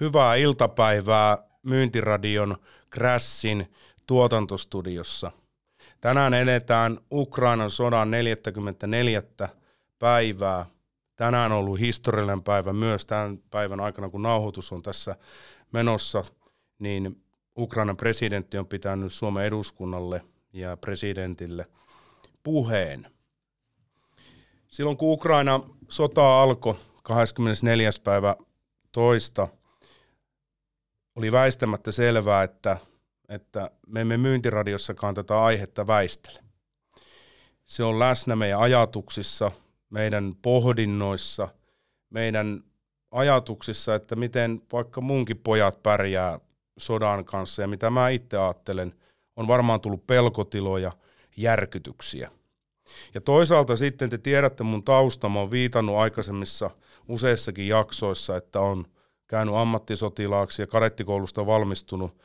Hyvää iltapäivää Myyntiradion Crashin tuotantostudiossa. Tänään eletään Ukrainan sodan 44. päivää. Tänään on ollut historiallinen päivä myös tämän päivän aikana, kun nauhoitus on tässä menossa, niin Ukrainan presidentti on pitänyt Suomen eduskunnalle ja presidentille puheen. Silloin kun Ukraina sota alkoi 24. päivä toista, oli väistämättä selvää, että, että me emme myyntiradiossakaan tätä aihetta väistele. Se on läsnä meidän ajatuksissa, meidän pohdinnoissa, meidän ajatuksissa, että miten vaikka munkin pojat pärjää sodan kanssa ja mitä mä itse ajattelen, on varmaan tullut pelkotiloja, järkytyksiä. Ja toisaalta sitten te tiedätte mun tausta, mä oon viitannut aikaisemmissa useissakin jaksoissa, että on käynyt ammattisotilaaksi ja kadettikoulusta valmistunut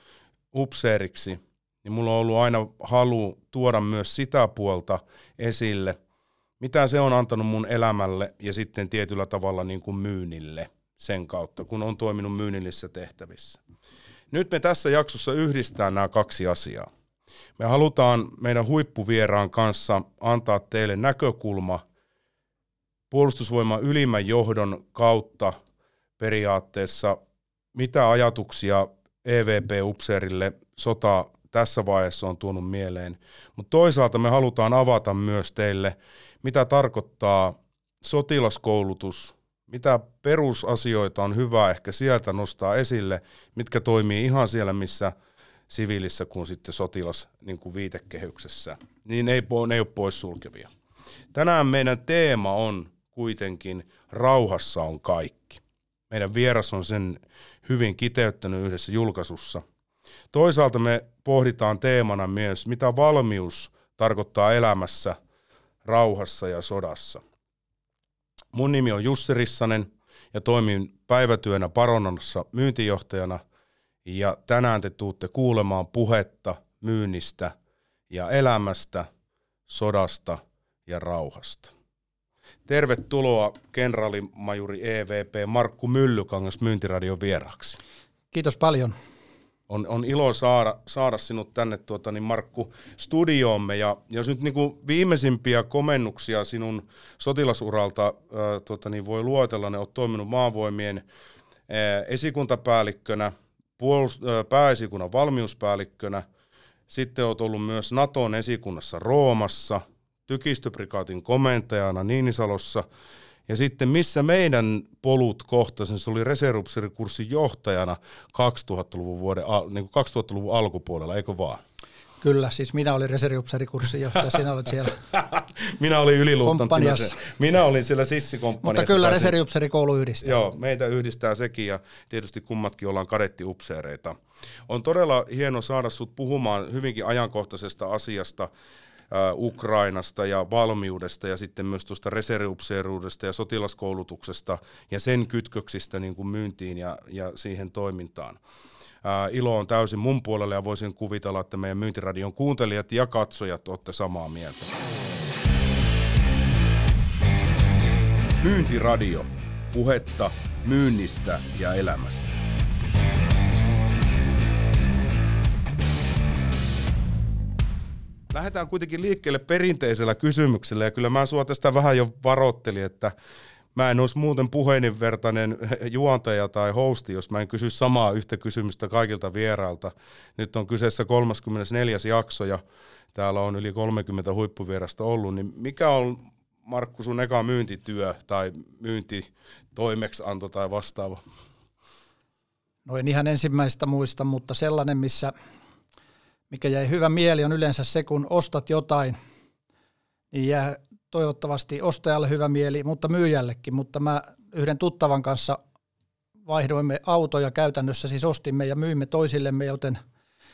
upseeriksi, niin mulla on ollut aina halu tuoda myös sitä puolta esille, mitä se on antanut mun elämälle ja sitten tietyllä tavalla niin kuin myynnille sen kautta, kun on toiminut myynnillisessä tehtävissä. Nyt me tässä jaksossa yhdistää nämä kaksi asiaa. Me halutaan meidän huippuvieraan kanssa antaa teille näkökulma puolustusvoiman ylimmän johdon kautta periaatteessa, mitä ajatuksia EVP-upseerille sota tässä vaiheessa on tuonut mieleen. Mutta toisaalta me halutaan avata myös teille, mitä tarkoittaa sotilaskoulutus, mitä perusasioita on hyvä ehkä sieltä nostaa esille, mitkä toimii ihan siellä, missä – siviilissä kuin sitten sotilas niin kuin viitekehyksessä, niin ei, ne ei ole poissulkevia. Tänään meidän teema on kuitenkin rauhassa on kaikki. Meidän vieras on sen hyvin kiteyttänyt yhdessä julkaisussa. Toisaalta me pohditaan teemana myös, mitä valmius tarkoittaa elämässä, rauhassa ja sodassa. Mun nimi on Jussi Rissanen ja toimin päivätyönä Paronassa myyntijohtajana – ja tänään te tuutte kuulemaan puhetta myynnistä ja elämästä, sodasta ja rauhasta. Tervetuloa kenraalimajuri EVP Markku Myllykangas Myyntiradion vieraksi. Kiitos paljon. On, on ilo saada, saada sinut tänne tuota, niin Markku studioomme. Ja jos nyt niin kuin viimeisimpiä komennuksia sinun sotilasuralta ää, tuota, niin voi luotella, ne olet toiminut maanvoimien ää, esikuntapäällikkönä – puolust- pääesikunnan valmiuspäällikkönä. Sitten olet ollut myös Naton esikunnassa Roomassa, tykistöprikaatin komentajana Niinisalossa. Ja sitten missä meidän polut kohtaisen, se oli reservupseerikurssin johtajana 2000-luvun, vuoden, niin 2000-luvun alkupuolella, eikö vaan? Kyllä, siis minä olin reserviupseerikurssin johtaja, sinä olet siellä Minä olin yliluuttantti. Minä olin siellä sissikomppaniassa. Mutta kyllä reserviupseerikoulu yhdistää. Joo, meitä yhdistää sekin ja tietysti kummatkin ollaan kadettiupseereita. On todella hieno saada sut puhumaan hyvinkin ajankohtaisesta asiasta, Ukrainasta ja valmiudesta ja sitten myös tuosta reserviupseeruudesta ja sotilaskoulutuksesta ja sen kytköksistä niin kuin myyntiin ja, ja siihen toimintaan. Ää, ilo on täysin mun puolelle ja voisin kuvitella, että meidän myyntiradion kuuntelijat ja katsojat olette samaa mieltä. Myyntiradio. Puhetta myynnistä ja elämästä. Lähdetään kuitenkin liikkeelle perinteisellä kysymyksellä ja kyllä mä sua tästä vähän jo varottelin, että mä en olisi muuten puhelinvertainen juontaja tai hosti, jos mä en kysy samaa yhtä kysymystä kaikilta vierailta. Nyt on kyseessä 34. jakso ja täällä on yli 30 huippuvierasta ollut, niin mikä on Markku sun eka myyntityö tai myyntitoimeksianto tai vastaava? No en ihan ensimmäistä muista, mutta sellainen, missä, mikä jäi hyvä mieli, on yleensä se, kun ostat jotain, niin jää toivottavasti ostajalle hyvä mieli, mutta myyjällekin. Mutta mä yhden tuttavan kanssa vaihdoimme autoja käytännössä, siis ostimme ja myimme toisillemme, joten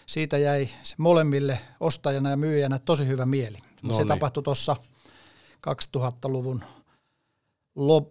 siitä jäi se molemmille ostajana ja myyjänä tosi hyvä mieli. No se niin. tapahtui tuossa 2000-luvun lop,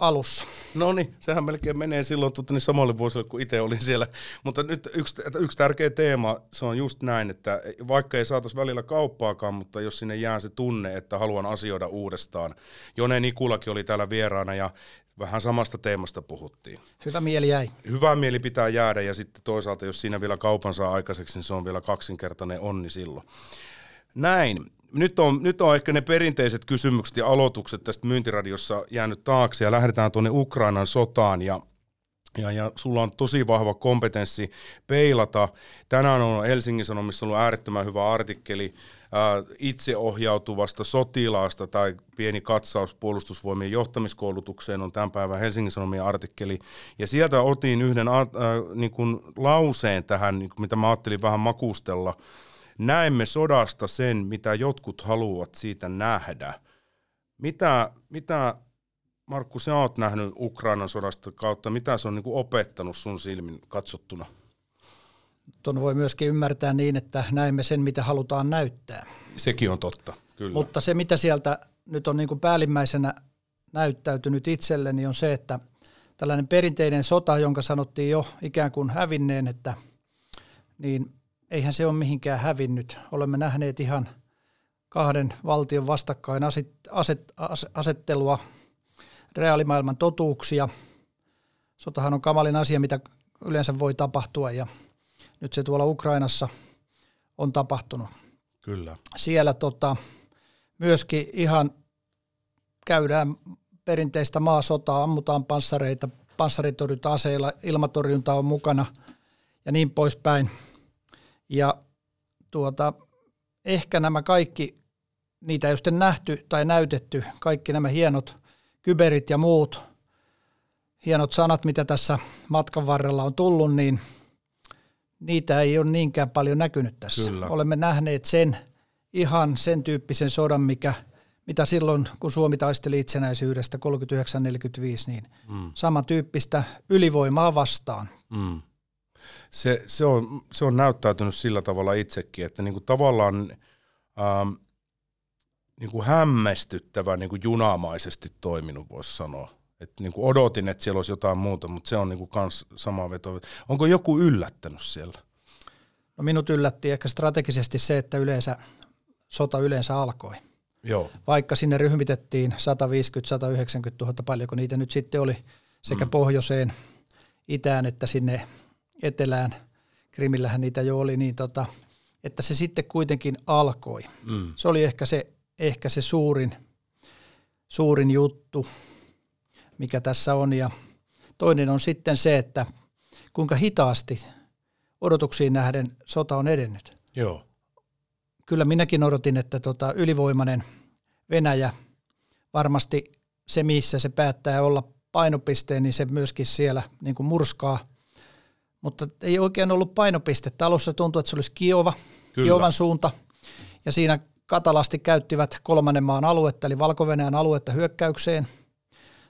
alussa. No niin, sehän melkein menee silloin tuota, niin samalle vuosille, kun itse olin siellä. Mutta nyt yksi, yksi tärkeä teema, se on just näin, että vaikka ei saataisi välillä kauppaakaan, mutta jos sinne jää se tunne, että haluan asioida uudestaan. Jone Nikulakin oli täällä vieraana ja vähän samasta teemasta puhuttiin. Hyvä mieli jäi. Hyvä mieli pitää jäädä ja sitten toisaalta, jos siinä vielä kaupan saa aikaiseksi, niin se on vielä kaksinkertainen onni silloin. Näin. Nyt on, nyt on ehkä ne perinteiset kysymykset ja aloitukset tästä myyntiradiossa jäänyt taakse ja lähdetään tuonne Ukrainan sotaan ja ja, ja sulla on tosi vahva kompetenssi peilata. Tänään on Helsingin Sanomissa ollut äärettömän hyvä artikkeli ää, itseohjautuvasta sotilaasta tai pieni katsaus puolustusvoimien johtamiskoulutukseen on tämän päivän Helsingin Sanomien artikkeli. Ja sieltä otin yhden ää, niin kuin lauseen tähän, niin kuin mitä mä ajattelin vähän makustella. Näemme sodasta sen, mitä jotkut haluavat siitä nähdä. Mitä, mitä Markku, sä oot nähnyt Ukrainan sodasta kautta. Mitä se on niin opettanut sun silmin katsottuna? Tuon voi myöskin ymmärtää niin, että näemme sen, mitä halutaan näyttää. Sekin on totta, kyllä. Mutta se, mitä sieltä nyt on niin kuin päällimmäisenä näyttäytynyt itselleni, on se, että tällainen perinteinen sota, jonka sanottiin jo ikään kuin hävinneen, että niin eihän se ole mihinkään hävinnyt. Olemme nähneet ihan kahden valtion vastakkain aset, aset, asettelua reaalimaailman totuuksia. Sotahan on kamalin asia, mitä yleensä voi tapahtua ja nyt se tuolla Ukrainassa on tapahtunut. Kyllä. Siellä tota, myöskin ihan käydään perinteistä maasotaa, ammutaan panssareita, panssaritorjunta-aseilla, ilmatorjunta on mukana ja niin poispäin. Ja tuota, ehkä nämä kaikki, niitä ei ole sitten nähty tai näytetty, kaikki nämä hienot kyberit ja muut hienot sanat, mitä tässä matkan varrella on tullut, niin niitä ei ole niinkään paljon näkynyt tässä. Kyllä. Olemme nähneet sen ihan sen tyyppisen sodan, mikä, mitä silloin, kun Suomi taisteli itsenäisyydestä 39-45, niin mm. samantyyppistä ylivoimaa vastaan. Mm. Se, se, on, se on näyttäytynyt sillä tavalla itsekin, että niinku tavallaan ähm, niin kuin hämmästyttävän niin kuin junamaisesti toiminut, voisi sanoa. Et niin kuin odotin, että siellä olisi jotain muuta, mutta se on niin kuin kans sama veto. Onko joku yllättänyt siellä? No minut yllätti ehkä strategisesti se, että yleensä sota yleensä alkoi. Joo. Vaikka sinne ryhmitettiin 150-190 000, paljonko niitä nyt sitten oli sekä mm. pohjoiseen, itään että sinne etelään, Krimillähän niitä jo oli, niin tota, että se sitten kuitenkin alkoi. Mm. Se oli ehkä se ehkä se suurin, suurin juttu, mikä tässä on. Ja toinen on sitten se, että kuinka hitaasti odotuksiin nähden sota on edennyt. Joo. Kyllä minäkin odotin, että tota ylivoimainen Venäjä varmasti se, missä se päättää olla painopisteen, niin se myöskin siellä niin kuin murskaa. Mutta ei oikein ollut painopiste. Alussa tuntui, että se olisi Kiova, Kyllä. Kiovan suunta. Ja siinä katalasti käyttivät kolmannen maan aluetta, eli valko aluetta hyökkäykseen.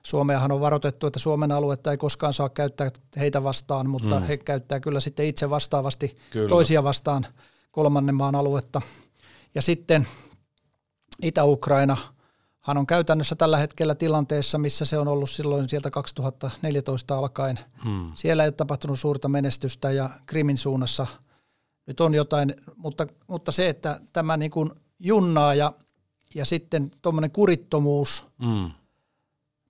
Suomeahan on varoitettu, että Suomen aluetta ei koskaan saa käyttää heitä vastaan, mutta mm. he käyttää kyllä sitten itse vastaavasti kyllä. toisia vastaan kolmannen maan aluetta. Ja sitten Itä-Ukraina hän on käytännössä tällä hetkellä tilanteessa, missä se on ollut silloin sieltä 2014 alkaen. Hmm. Siellä ei ole tapahtunut suurta menestystä ja Krimin suunnassa nyt on jotain, mutta, mutta se, että tämä niin kuin junnaa ja, ja sitten tuommoinen kurittomuus, mm.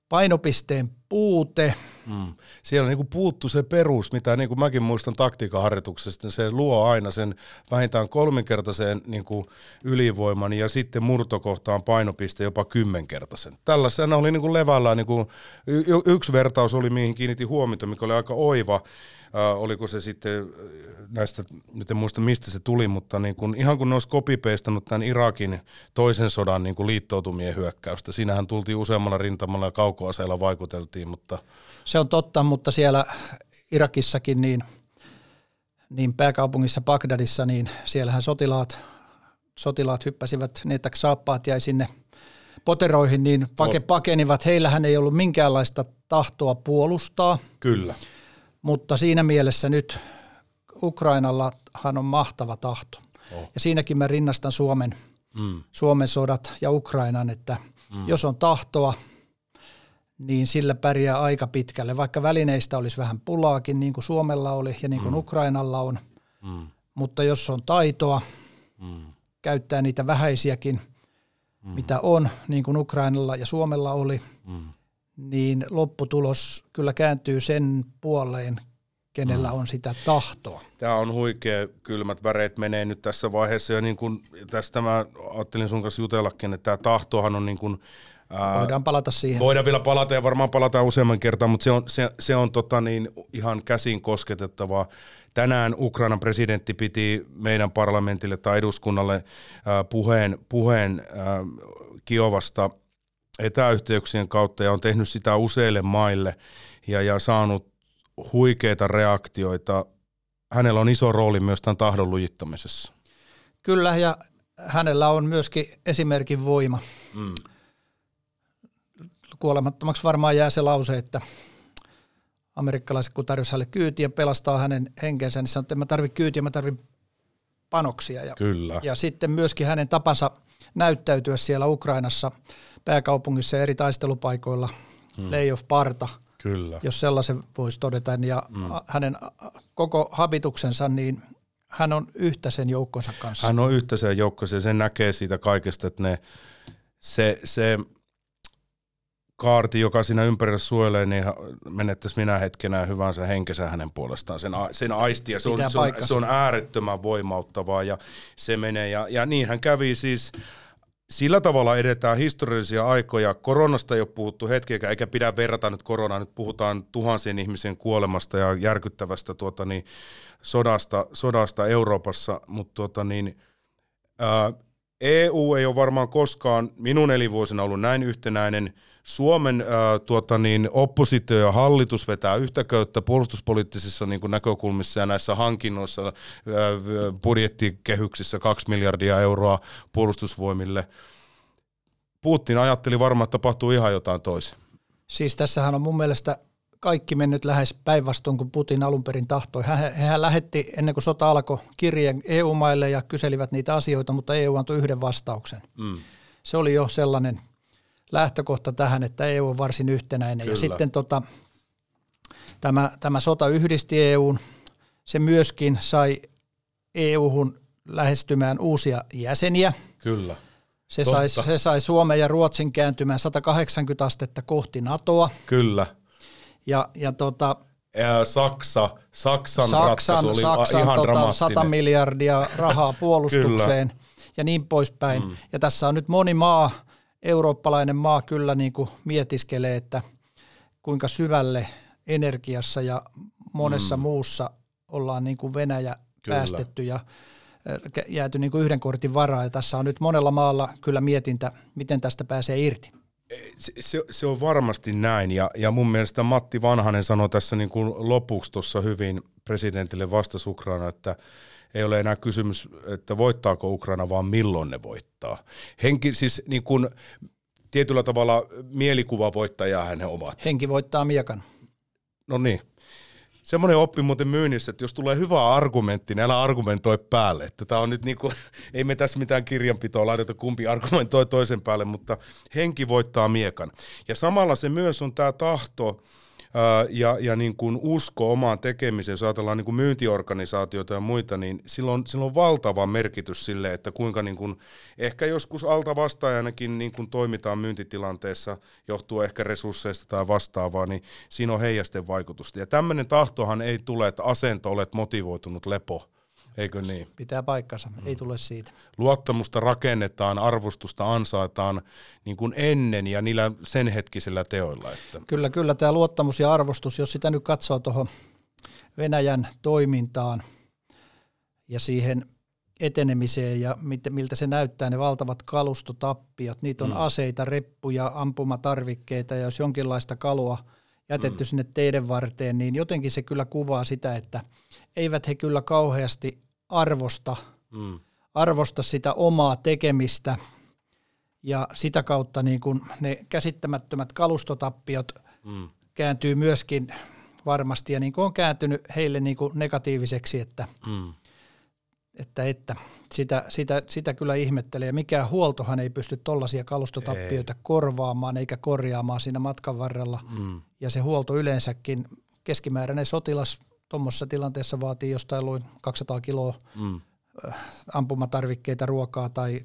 painopisteen puute. Mm. Siellä niin kuin puuttu se perus, mitä niin kuin mäkin muistan taktiikaharjoituksesta, se luo aina sen vähintään kolminkertaisen niin kuin ylivoiman ja sitten murtokohtaan painopiste jopa kymmenkertaisen. Tällaisena oli niin kuin levällään, niin kuin, y- yksi vertaus oli mihin kiinnitin huomiota, mikä oli aika oiva, äh, oliko se sitten näistä, nyt en muista mistä se tuli, mutta niin kun, ihan kun ne olisi kopipeistanut tämän Irakin toisen sodan niin kuin liittoutumien hyökkäystä. Siinähän tultiin useammalla rintamalla ja kaukoaseella vaikuteltiin. Mutta... Se on totta, mutta siellä Irakissakin niin, niin pääkaupungissa Bagdadissa, niin siellähän sotilaat, sotilaat hyppäsivät, ne että saappaat jäi sinne poteroihin, niin pake, pakenivat. Heillähän ei ollut minkäänlaista tahtoa puolustaa. Kyllä. Mutta siinä mielessä nyt Ukrainallahan on mahtava tahto. Oh. Ja siinäkin mä rinnastan Suomen, mm. Suomen sodat ja Ukrainan, että mm. jos on tahtoa, niin sillä pärjää aika pitkälle. Vaikka välineistä olisi vähän pulaakin, niin kuin Suomella oli ja niin kuin mm. Ukrainalla on. Mm. Mutta jos on taitoa, mm. käyttää niitä vähäisiäkin, mm. mitä on, niin kuin Ukrainalla ja Suomella oli, mm. niin lopputulos kyllä kääntyy sen puoleen, kenellä mm. on sitä tahtoa. Tämä on huikea, kylmät väreet menee nyt tässä vaiheessa ja niin kuin tästä mä ajattelin sun kanssa jutellakin, että tämä tahtohan on niin kuin, Voidaan palata siihen. Voidaan vielä palata ja varmaan palataan useamman kertaan, mutta se on, se, se on tota niin, ihan käsin kosketettavaa. Tänään Ukrainan presidentti piti meidän parlamentille tai eduskunnalle ää, puheen, puheen ää, Kiovasta etäyhteyksien kautta ja on tehnyt sitä useille maille ja, ja saanut huikeita reaktioita. Hänellä on iso rooli myös tämän tahdon lujittamisessa. Kyllä, ja hänellä on myöskin esimerkin voima. Mm. Kuolemattomaksi varmaan jää se lause, että amerikkalaiset kun tarjosi hänelle kyytiä pelastaa hänen henkensä, niin sanoi, että mä tarvitsen kyytiä, mä tarvitsen panoksia. Ja, Kyllä. ja sitten myöskin hänen tapansa näyttäytyä siellä Ukrainassa pääkaupungissa ja eri taistelupaikoilla, mm. Lay of Parta – Kyllä. jos sellaisen voisi todeta. Ja mm. hänen koko habituksensa, niin hän on yhtä sen joukkonsa kanssa. Hän on yhtä sen joukkonsa ja sen näkee siitä kaikesta, että ne, se, se kaarti, joka siinä ympärillä suojelee, niin menettäisi minä hetkenä hyvänsä henkensä hänen puolestaan sen, sen aisti. Ja se on, se, on, se on äärettömän voimauttavaa ja se menee. Ja, ja niin hän kävi siis sillä tavalla edetään historiallisia aikoja. Koronasta ei ole puhuttu hetkeäkään, eikä pidä verrata nyt koronaa. Nyt puhutaan tuhansien ihmisen kuolemasta ja järkyttävästä tuota, niin, sodasta, sodasta Euroopassa, mutta tuota, niin, ää, EU ei ole varmaan koskaan minun elinvuosina ollut näin yhtenäinen – Suomen äh, tuota niin, oppositio ja hallitus vetää yhtä köyttä puolustuspoliittisissa niin kuin näkökulmissa ja näissä hankinnoissa äh, budjettikehyksissä 2 miljardia euroa puolustusvoimille. Putin ajatteli varmaan, että tapahtuu ihan jotain toisin. Siis tässähän on mun mielestä kaikki mennyt lähes päinvastoin kuin Putin alun perin tahtoi. Hehän lähetti ennen kuin sota alkoi kirjeen EU-maille ja kyselivät niitä asioita, mutta EU antoi yhden vastauksen. Mm. Se oli jo sellainen – lähtökohta tähän, että EU on varsin yhtenäinen. Kyllä. Ja sitten tota, tämä, tämä sota yhdisti EUn. Se myöskin sai EU-hun lähestymään uusia jäseniä. Kyllä. Se sai, se sai Suomen ja Ruotsin kääntymään 180 astetta kohti NATOa. Kyllä. Ja, ja tota, Saksa, Saksan, Saksan ratkaisu oli Saksan, ihan tota, 100 miljardia rahaa puolustukseen ja niin poispäin. Mm. Ja tässä on nyt moni maa, eurooppalainen maa kyllä niin kuin mietiskelee, että kuinka syvälle energiassa ja monessa mm. muussa ollaan niin kuin Venäjä kyllä. päästetty ja jääty niin kuin yhden kortin varaa. Ja tässä on nyt monella maalla kyllä mietintä, miten tästä pääsee irti. Se, se, se on varmasti näin ja, ja mun mielestä Matti Vanhanen sanoi tässä niin kuin lopuksi tuossa hyvin presidentille vastasi Ukraina, että ei ole enää kysymys, että voittaako Ukraina, vaan milloin ne voittaa. Henki, siis niin kuin, tietyllä tavalla mielikuva voittajaa hän ovat. Henki voittaa miekan. No niin. Semmoinen oppi muuten myynnissä, että jos tulee hyvä argumentti, niin älä argumentoi päälle. Että tämä on nyt niin kuin, ei me tässä mitään kirjanpitoa laiteta, kumpi argumentoi toisen päälle, mutta henki voittaa miekan. Ja samalla se myös on tämä tahto, ja, ja niin kuin usko omaan tekemiseen, jos ajatellaan niin kuin myyntiorganisaatioita ja muita, niin silloin, silloin on valtava merkitys sille, että kuinka niin kuin, ehkä joskus alta vastaajanakin niin kuin toimitaan myyntitilanteessa, johtuu ehkä resursseista tai vastaavaa, niin siinä on heijasten vaikutusta. Ja tämmöinen tahtohan ei tule, että asento olet motivoitunut lepo, Eikö niin? Pitää paikkansa, mm. ei tule siitä. Luottamusta rakennetaan, arvostusta ansaitaan niin kuin ennen ja niillä sen hetkisillä teoilla. Että. Kyllä, kyllä tämä luottamus ja arvostus, jos sitä nyt katsoo tuohon Venäjän toimintaan ja siihen etenemiseen ja miltä se näyttää, ne valtavat kalustotappiot, niitä on mm. aseita, reppuja, ampumatarvikkeita ja jos jonkinlaista kalua jätetty mm. sinne teidän varteen, niin jotenkin se kyllä kuvaa sitä, että eivät he kyllä kauheasti arvosta, mm. arvosta sitä omaa tekemistä ja sitä kautta niin kun ne käsittämättömät kalustotappiot mm. kääntyy myöskin varmasti ja niin kuin on kääntynyt heille niin kuin negatiiviseksi, että, mm. että, että sitä, sitä, sitä kyllä ihmettelee. Mikään huoltohan ei pysty tuollaisia kalustotappioita ei. korvaamaan eikä korjaamaan siinä matkan varrella. Mm. Ja se huolto yleensäkin, keskimääräinen sotilas tuommoisessa tilanteessa vaatii jostain luin 200 kiloa mm. ampumatarvikkeita, ruokaa tai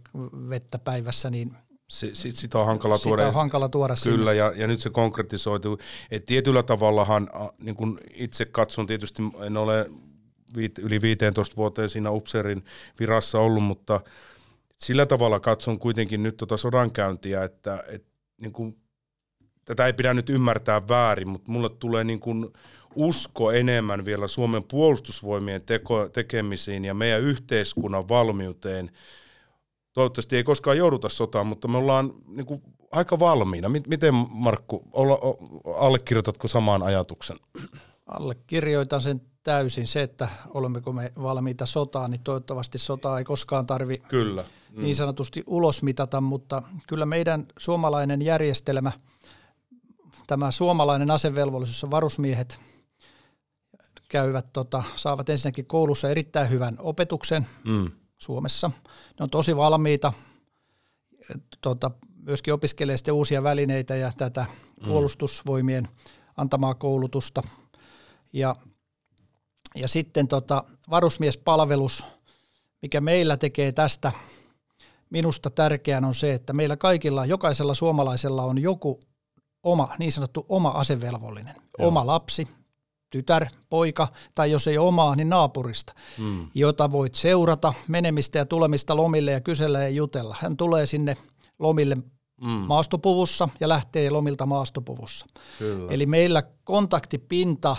vettä päivässä, niin Se, sit, sitä on hankala Sitä tuoda. on hankala tuoda Kyllä, ja, ja nyt se konkretisoituu. Et tietyllä tavallahan, niin kun itse katson, tietysti en ole viit, yli 15 vuoteen siinä upseerin virassa ollut, mutta sillä tavalla katson kuitenkin nyt tuota sodankäyntiä, että et, niin kun, tätä ei pidä nyt ymmärtää väärin, mutta mulle tulee niin kun usko enemmän vielä Suomen puolustusvoimien teko, tekemisiin ja meidän yhteiskunnan valmiuteen. Toivottavasti ei koskaan jouduta sotaan, mutta me ollaan niin kuin aika valmiina. Miten Markku, olla, allekirjoitatko samaan ajatuksen? Allekirjoitan sen täysin. Se, että olemmeko me valmiita sotaan, niin toivottavasti sotaa ei koskaan tarvi kyllä. Mm. niin sanotusti ulosmitata, mutta kyllä meidän suomalainen järjestelmä, tämä suomalainen asevelvollisuus varusmiehet käyvät, tota, saavat ensinnäkin koulussa erittäin hyvän opetuksen mm. Suomessa. Ne on tosi valmiita, tota, myöskin opiskelee sitten uusia välineitä ja tätä mm. puolustusvoimien antamaa koulutusta. Ja, ja sitten tota, varusmiespalvelus, mikä meillä tekee tästä minusta tärkeän on se, että meillä kaikilla, jokaisella suomalaisella on joku oma, niin sanottu oma asevelvollinen, Joo. oma lapsi, tytär, poika tai jos ei omaa, niin naapurista, mm. jota voit seurata menemistä ja tulemista lomille ja kysellä ja jutella. Hän tulee sinne lomille mm. maastopuvussa ja lähtee lomilta maastopuvussa. Kyllä. Eli meillä kontaktipinta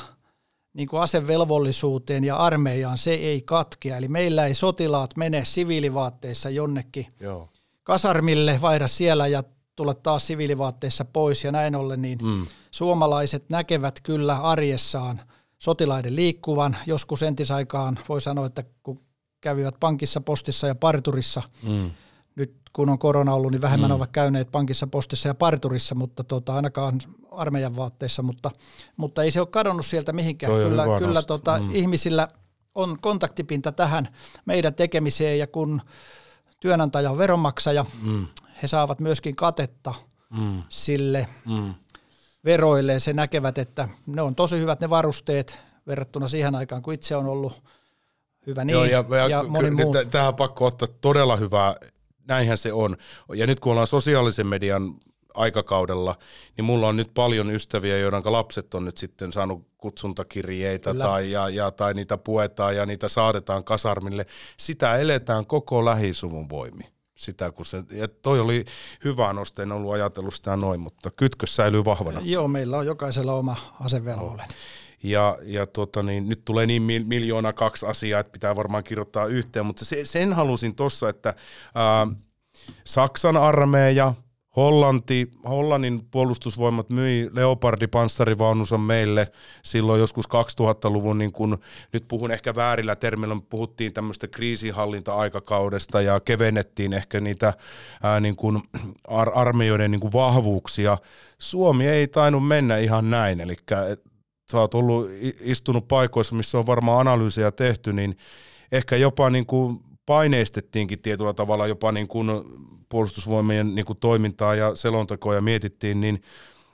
niin kuin asevelvollisuuteen ja armeijaan se ei katkea. Eli meillä ei sotilaat mene siviilivaatteissa jonnekin Joo. kasarmille, vaihda siellä ja tulla taas siviilivaatteissa pois ja näin ollen, niin mm. suomalaiset näkevät kyllä arjessaan sotilaiden liikkuvan. Joskus entisaikaan voi sanoa, että kun kävivät pankissa, postissa ja parturissa, mm. nyt kun on korona ollut, niin vähemmän mm. ovat käyneet pankissa, postissa ja parturissa, mutta tuota, ainakaan armeijan vaatteissa, mutta, mutta ei se ole kadonnut sieltä mihinkään. Toi kyllä kyllä tuota, mm. ihmisillä on kontaktipinta tähän meidän tekemiseen ja kun työnantaja on veronmaksaja, mm he saavat myöskin katetta mm. sille mm. veroille. Se näkevät, että ne on tosi hyvät ne varusteet verrattuna siihen aikaan, kun itse on ollut hyvä niin. Joo, ja, ja, ja moni muu. Tähän on pakko ottaa todella hyvää, näinhän se on. Ja nyt kun ollaan sosiaalisen median aikakaudella, niin mulla on nyt paljon ystäviä, joiden lapset on nyt sitten saanut kutsuntakirjeitä tai, ja, ja, tai niitä puetaan ja niitä saadetaan kasarmille. Sitä eletään koko lähisuvun voimi sitä, kun se, ja toi oli hyvä noste, en ollut ajatellut sitä noin, mutta kytkös säilyy vahvana. Joo, meillä on jokaisella oma asevelvollinen. Ja, ja tuota, niin, nyt tulee niin miljoona kaksi asiaa, että pitää varmaan kirjoittaa yhteen, mutta se, sen halusin tuossa, että ää, Saksan armeija – Hollanti, Hollannin puolustusvoimat myi Leopardi-panssarivaununsa meille silloin joskus 2000-luvun, niin kun, nyt puhun ehkä väärillä termillä, puhuttiin tämmöistä kriisinhallinta-aikakaudesta ja kevennettiin ehkä niitä ää, niin kun ar- armeijoiden niin kun vahvuuksia. Suomi ei tainnut mennä ihan näin, eli sä oot ollut istunut paikoissa, missä on varmaan analyysejä tehty, niin ehkä jopa niin kuin paineistettiinkin tietyllä tavalla jopa niin kuin puolustusvoimien niin kuin toimintaa ja selontekoja mietittiin, niin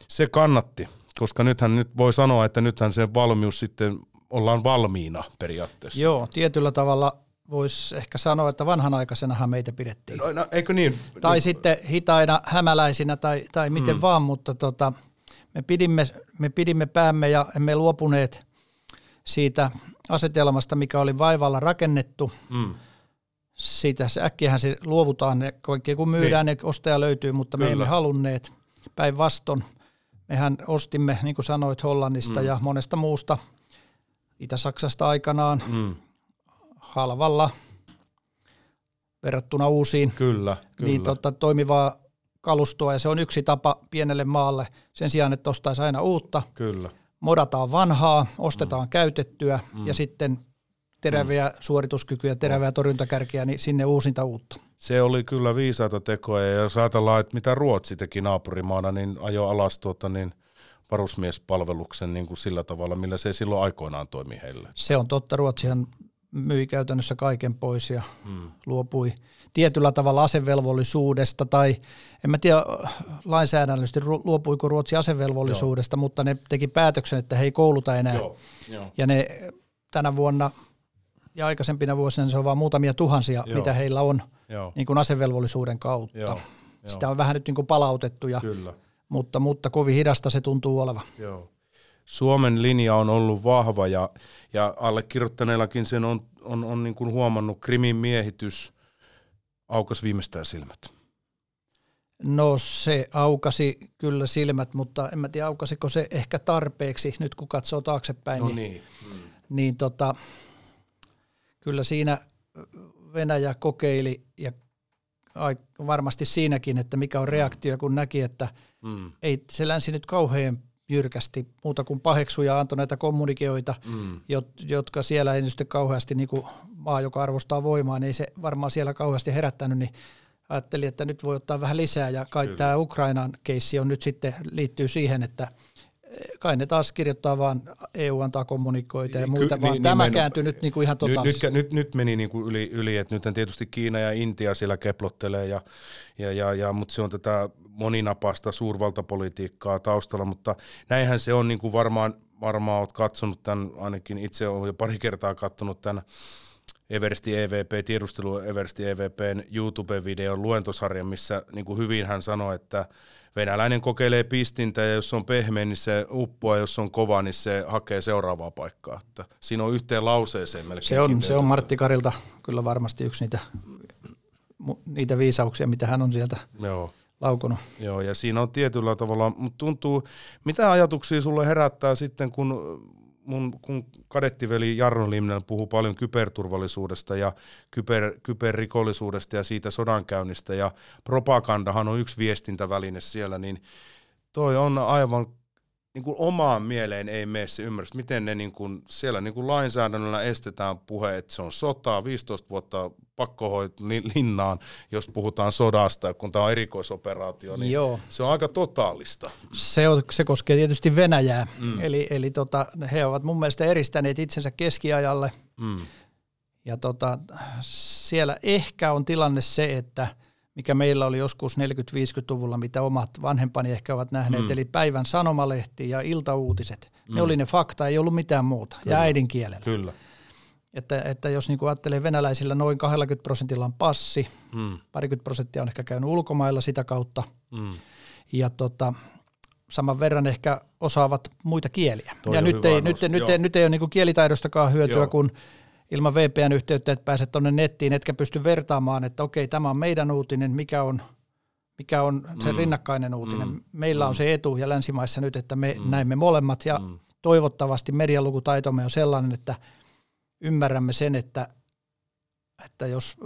se kannatti, koska nythän nyt voi sanoa, että nythän se valmius sitten ollaan valmiina periaatteessa. Joo, tietyllä tavalla voisi ehkä sanoa, että vanhanaikaisenahan meitä pidettiin. No, no eikö niin? Tai niin. sitten hitaina hämäläisinä tai, tai miten mm. vaan, mutta tota, me, pidimme, me pidimme päämme ja emme luopuneet siitä asetelmasta, mikä oli vaivalla rakennettu. Mm siitä äkkiähän se luovutaan, ne kaikki kun myydään, niin. ne ostaja löytyy, mutta Kyllä. me emme halunneet. Päinvastoin, mehän ostimme, niin kuin sanoit, Hollannista mm. ja monesta muusta Itä-Saksasta aikanaan mm. halvalla verrattuna uusiin. Kyllä, kyllä. Niin tota, toimivaa kalustoa ja se on yksi tapa pienelle maalle sen sijaan, että ostaisi aina uutta. Kyllä. Modataan vanhaa, ostetaan mm. käytettyä mm. ja sitten teräviä mm. suorituskykyjä, teräviä torjuntakärkiä, niin sinne uusinta uutta. Se oli kyllä viisaita tekoja, ja jos ajatellaan, että mitä Ruotsi teki naapurimaana, niin ajo alas tuota, niin varusmiespalveluksen niin kuin sillä tavalla, millä se silloin aikoinaan toimi heille. Se on totta, Ruotsihan myi käytännössä kaiken pois ja hmm. luopui tietyllä tavalla asevelvollisuudesta, tai en mä tiedä lainsäädännöllisesti luopuiko Ruotsi asevelvollisuudesta, Joo. mutta ne teki päätöksen, että he ei kouluta enää. Joo. Joo. Ja ne tänä vuonna ja aikaisempina vuosina se on vain muutamia tuhansia, Joo. mitä heillä on Joo. Niin kuin asevelvollisuuden kautta. Joo. Sitä on vähän nyt niin kuin palautettu, ja, Kyllä. Mutta, mutta kovin hidasta se tuntuu oleva. Joo. Suomen linja on ollut vahva ja, ja allekirjoittaneellakin sen on, on, on niin kuin huomannut Krimin miehitys aukas viimeistään silmät. No se aukasi kyllä silmät, mutta en mä tiedä aukasiko se ehkä tarpeeksi nyt kun katsoo taaksepäin. No niin, niin. Mm. niin tota, kyllä siinä Venäjä kokeili ja varmasti siinäkin, että mikä on reaktio, kun näki, että mm. ei se länsi nyt kauhean jyrkästi muuta kuin paheksuja antoi näitä kommunikeoita, mm. jotka siellä ei nyt kauheasti, niin kuin maa, joka arvostaa voimaa, niin ei se varmaan siellä kauheasti herättänyt, niin ajattelin, että nyt voi ottaa vähän lisää ja kai Kyllä. tämä Ukrainan keissi on nyt sitten liittyy siihen, että kai ne taas kirjoittaa vaan EU antaa kommunikoita ja muita, Ky- vaan niin, tämä nimenomaan. kääntyi nyt niin kuin ihan totaalisesti. Nyt, nyt, nyt meni niin kuin yli, yli, että nyt tietysti Kiina ja Intia siellä keplottelee, ja, ja, ja, ja, mutta se on tätä moninapasta suurvaltapolitiikkaa taustalla, mutta näinhän se on niin kuin varmaan, varmaan olet katsonut tämän, ainakin itse olen jo pari kertaa katsonut tämän Eversti EVP, tiedustelu Eversti EVPn YouTube-videon luentosarjan, missä niin kuin hyvin hän sanoi, että venäläinen kokeilee pistintä ja jos on pehmeä, niin se uppoaa, jos on kova, niin se hakee seuraavaa paikkaa. Että siinä on yhteen lauseeseen melkein. Se on, se on Martti Karilta kyllä varmasti yksi niitä, niitä viisauksia, mitä hän on sieltä Joo. laukunut. Joo, ja siinä on tietyllä tavalla, mutta tuntuu, mitä ajatuksia sulle herättää sitten, kun mun kun kadettiveli Jarno Limnen puhuu paljon kyberturvallisuudesta ja kyber, kyberrikollisuudesta ja siitä sodankäynnistä ja propagandahan on yksi viestintäväline siellä, niin toi on aivan niin kuin omaan mieleen ei mene se ymmärrys, miten ne niin kuin, siellä niin kuin lainsäädännöllä estetään puhe, että se on sotaa, 15 vuotta pakkohoit linnaan, jos puhutaan sodasta, kun tämä on erikoisoperaatio, niin Joo. se on aika totaalista. Se, on, se koskee tietysti Venäjää, mm. eli, eli tota, he ovat mun mielestä eristäneet itsensä keskiajalle, mm. ja tota, siellä ehkä on tilanne se, että – mikä meillä oli joskus 40-50-luvulla, mitä omat vanhempani ehkä ovat nähneet, mm. eli päivän sanomalehti ja iltauutiset. Mm. Ne oli ne fakta, ei ollut mitään muuta, Kyllä. ja äidinkielellä. Kyllä. Että, että jos niin ajattelee venäläisillä noin 20 prosentilla on passi, mm. parikymmentä prosenttia on ehkä käynyt ulkomailla sitä kautta, mm. ja tota, saman verran ehkä osaavat muita kieliä. Toi ja nyt ei, nyt, nyt, ei, nyt ei ole niin kielitaidostakaan hyötyä, Joo. kun ilman VPN-yhteyttä, että pääset tuonne nettiin, etkä pysty vertaamaan, että okei, tämä on meidän uutinen, mikä on, mikä on se mm. rinnakkainen uutinen. Mm. Meillä mm. on se etu ja länsimaissa nyt, että me mm. näemme molemmat ja mm. toivottavasti medialukutaitomme on sellainen, että ymmärrämme sen, että, että jos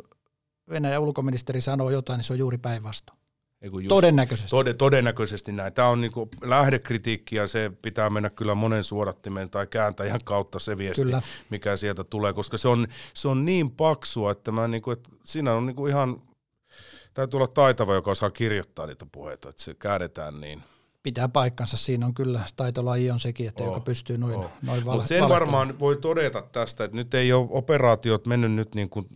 Venäjän ulkoministeri sanoo jotain, niin se on juuri päinvastoin. Just, todennäköisesti. Tod, todennäköisesti näin. Tämä on niinku lähdekritiikki ja se pitää mennä kyllä monen suodattimen tai kääntäjän kautta se viesti, kyllä. mikä sieltä tulee, koska se on, se on niin paksua, että, mä niinku, että siinä on niinku ihan, täytyy olla taitava, joka osaa kirjoittaa niitä puheita, että se käännetään niin – pitää paikkansa. Siinä on kyllä taitolaji on sekin, että oh, joka pystyy noin, oh. noin val- Mutta sen varmaan voi todeta tästä, että nyt ei ole operaatiot mennyt nyt niin kuin,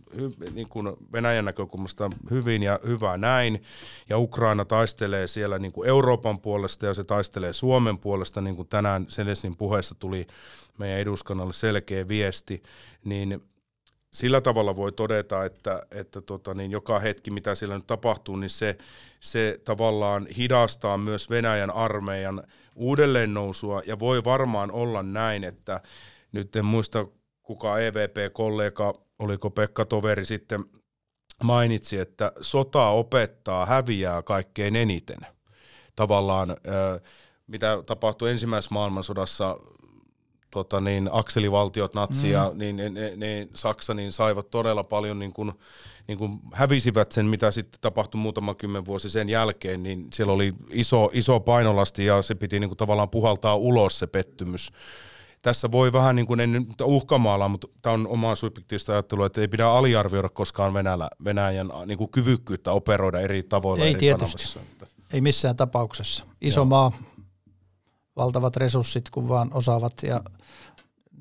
niin kuin Venäjän näkökulmasta hyvin ja hyvä näin. Ja Ukraina taistelee siellä niin kuin Euroopan puolesta ja se taistelee Suomen puolesta, niin kuin tänään Selesin puheessa tuli meidän eduskannalle selkeä viesti. Niin sillä tavalla voi todeta, että, että tota, niin joka hetki, mitä siellä nyt tapahtuu, niin se, se tavallaan hidastaa myös Venäjän armeijan uudelleennousua, ja voi varmaan olla näin, että nyt en muista kuka EVP-kollega, oliko Pekka Toveri sitten mainitsi, että sota opettaa, häviää kaikkein eniten. Tavallaan mitä tapahtui ensimmäisessä maailmansodassa tota niin, akselivaltiot, Natsi ja mm. niin, niin, niin, niin, Saksa, niin saivat todella paljon, niin kuin, niin kuin hävisivät sen, mitä sitten tapahtui muutama kymmen vuosi sen jälkeen, niin siellä oli iso, iso painolasti ja se piti niin kuin tavallaan puhaltaa ulos se pettymys. Tässä voi vähän niin kuin, en uhkamaalla, mutta tämä on omaa subjektiivista ajattelua, että ei pidä aliarvioida koskaan Venäjä, Venäjän niin kuin kyvykkyyttä operoida eri tavoilla. Ei eri tietysti, kanavissa. ei missään tapauksessa. Iso Joo. maa, valtavat resurssit, kun vaan osaavat ja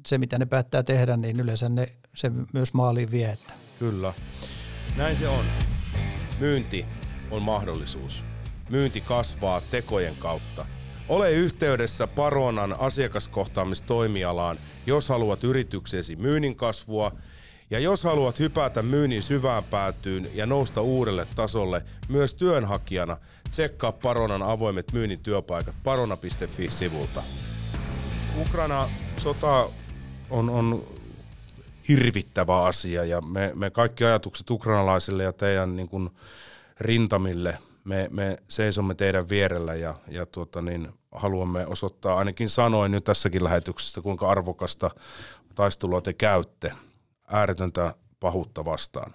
se, mitä ne päättää tehdä, niin yleensä ne se myös maaliin vie. Että. Kyllä. Näin se on. Myynti on mahdollisuus. Myynti kasvaa tekojen kautta. Ole yhteydessä Paronan asiakaskohtaamistoimialaan, jos haluat yrityksesi myynnin kasvua Ja jos haluat hypätä myynnin syvään päätyyn ja nousta uudelle tasolle myös työnhakijana, tsekkaa Paronan avoimet myynnin työpaikat parona.fi-sivulta. Ukraina sota on, on hirvittävä asia ja me, me kaikki ajatukset ukrainalaisille ja teidän niin kuin, rintamille, me, me seisomme teidän vierellä ja, ja tuota, niin, haluamme osoittaa ainakin sanoin nyt tässäkin lähetyksessä, kuinka arvokasta taistelua te käytte ääretöntä pahuutta vastaan.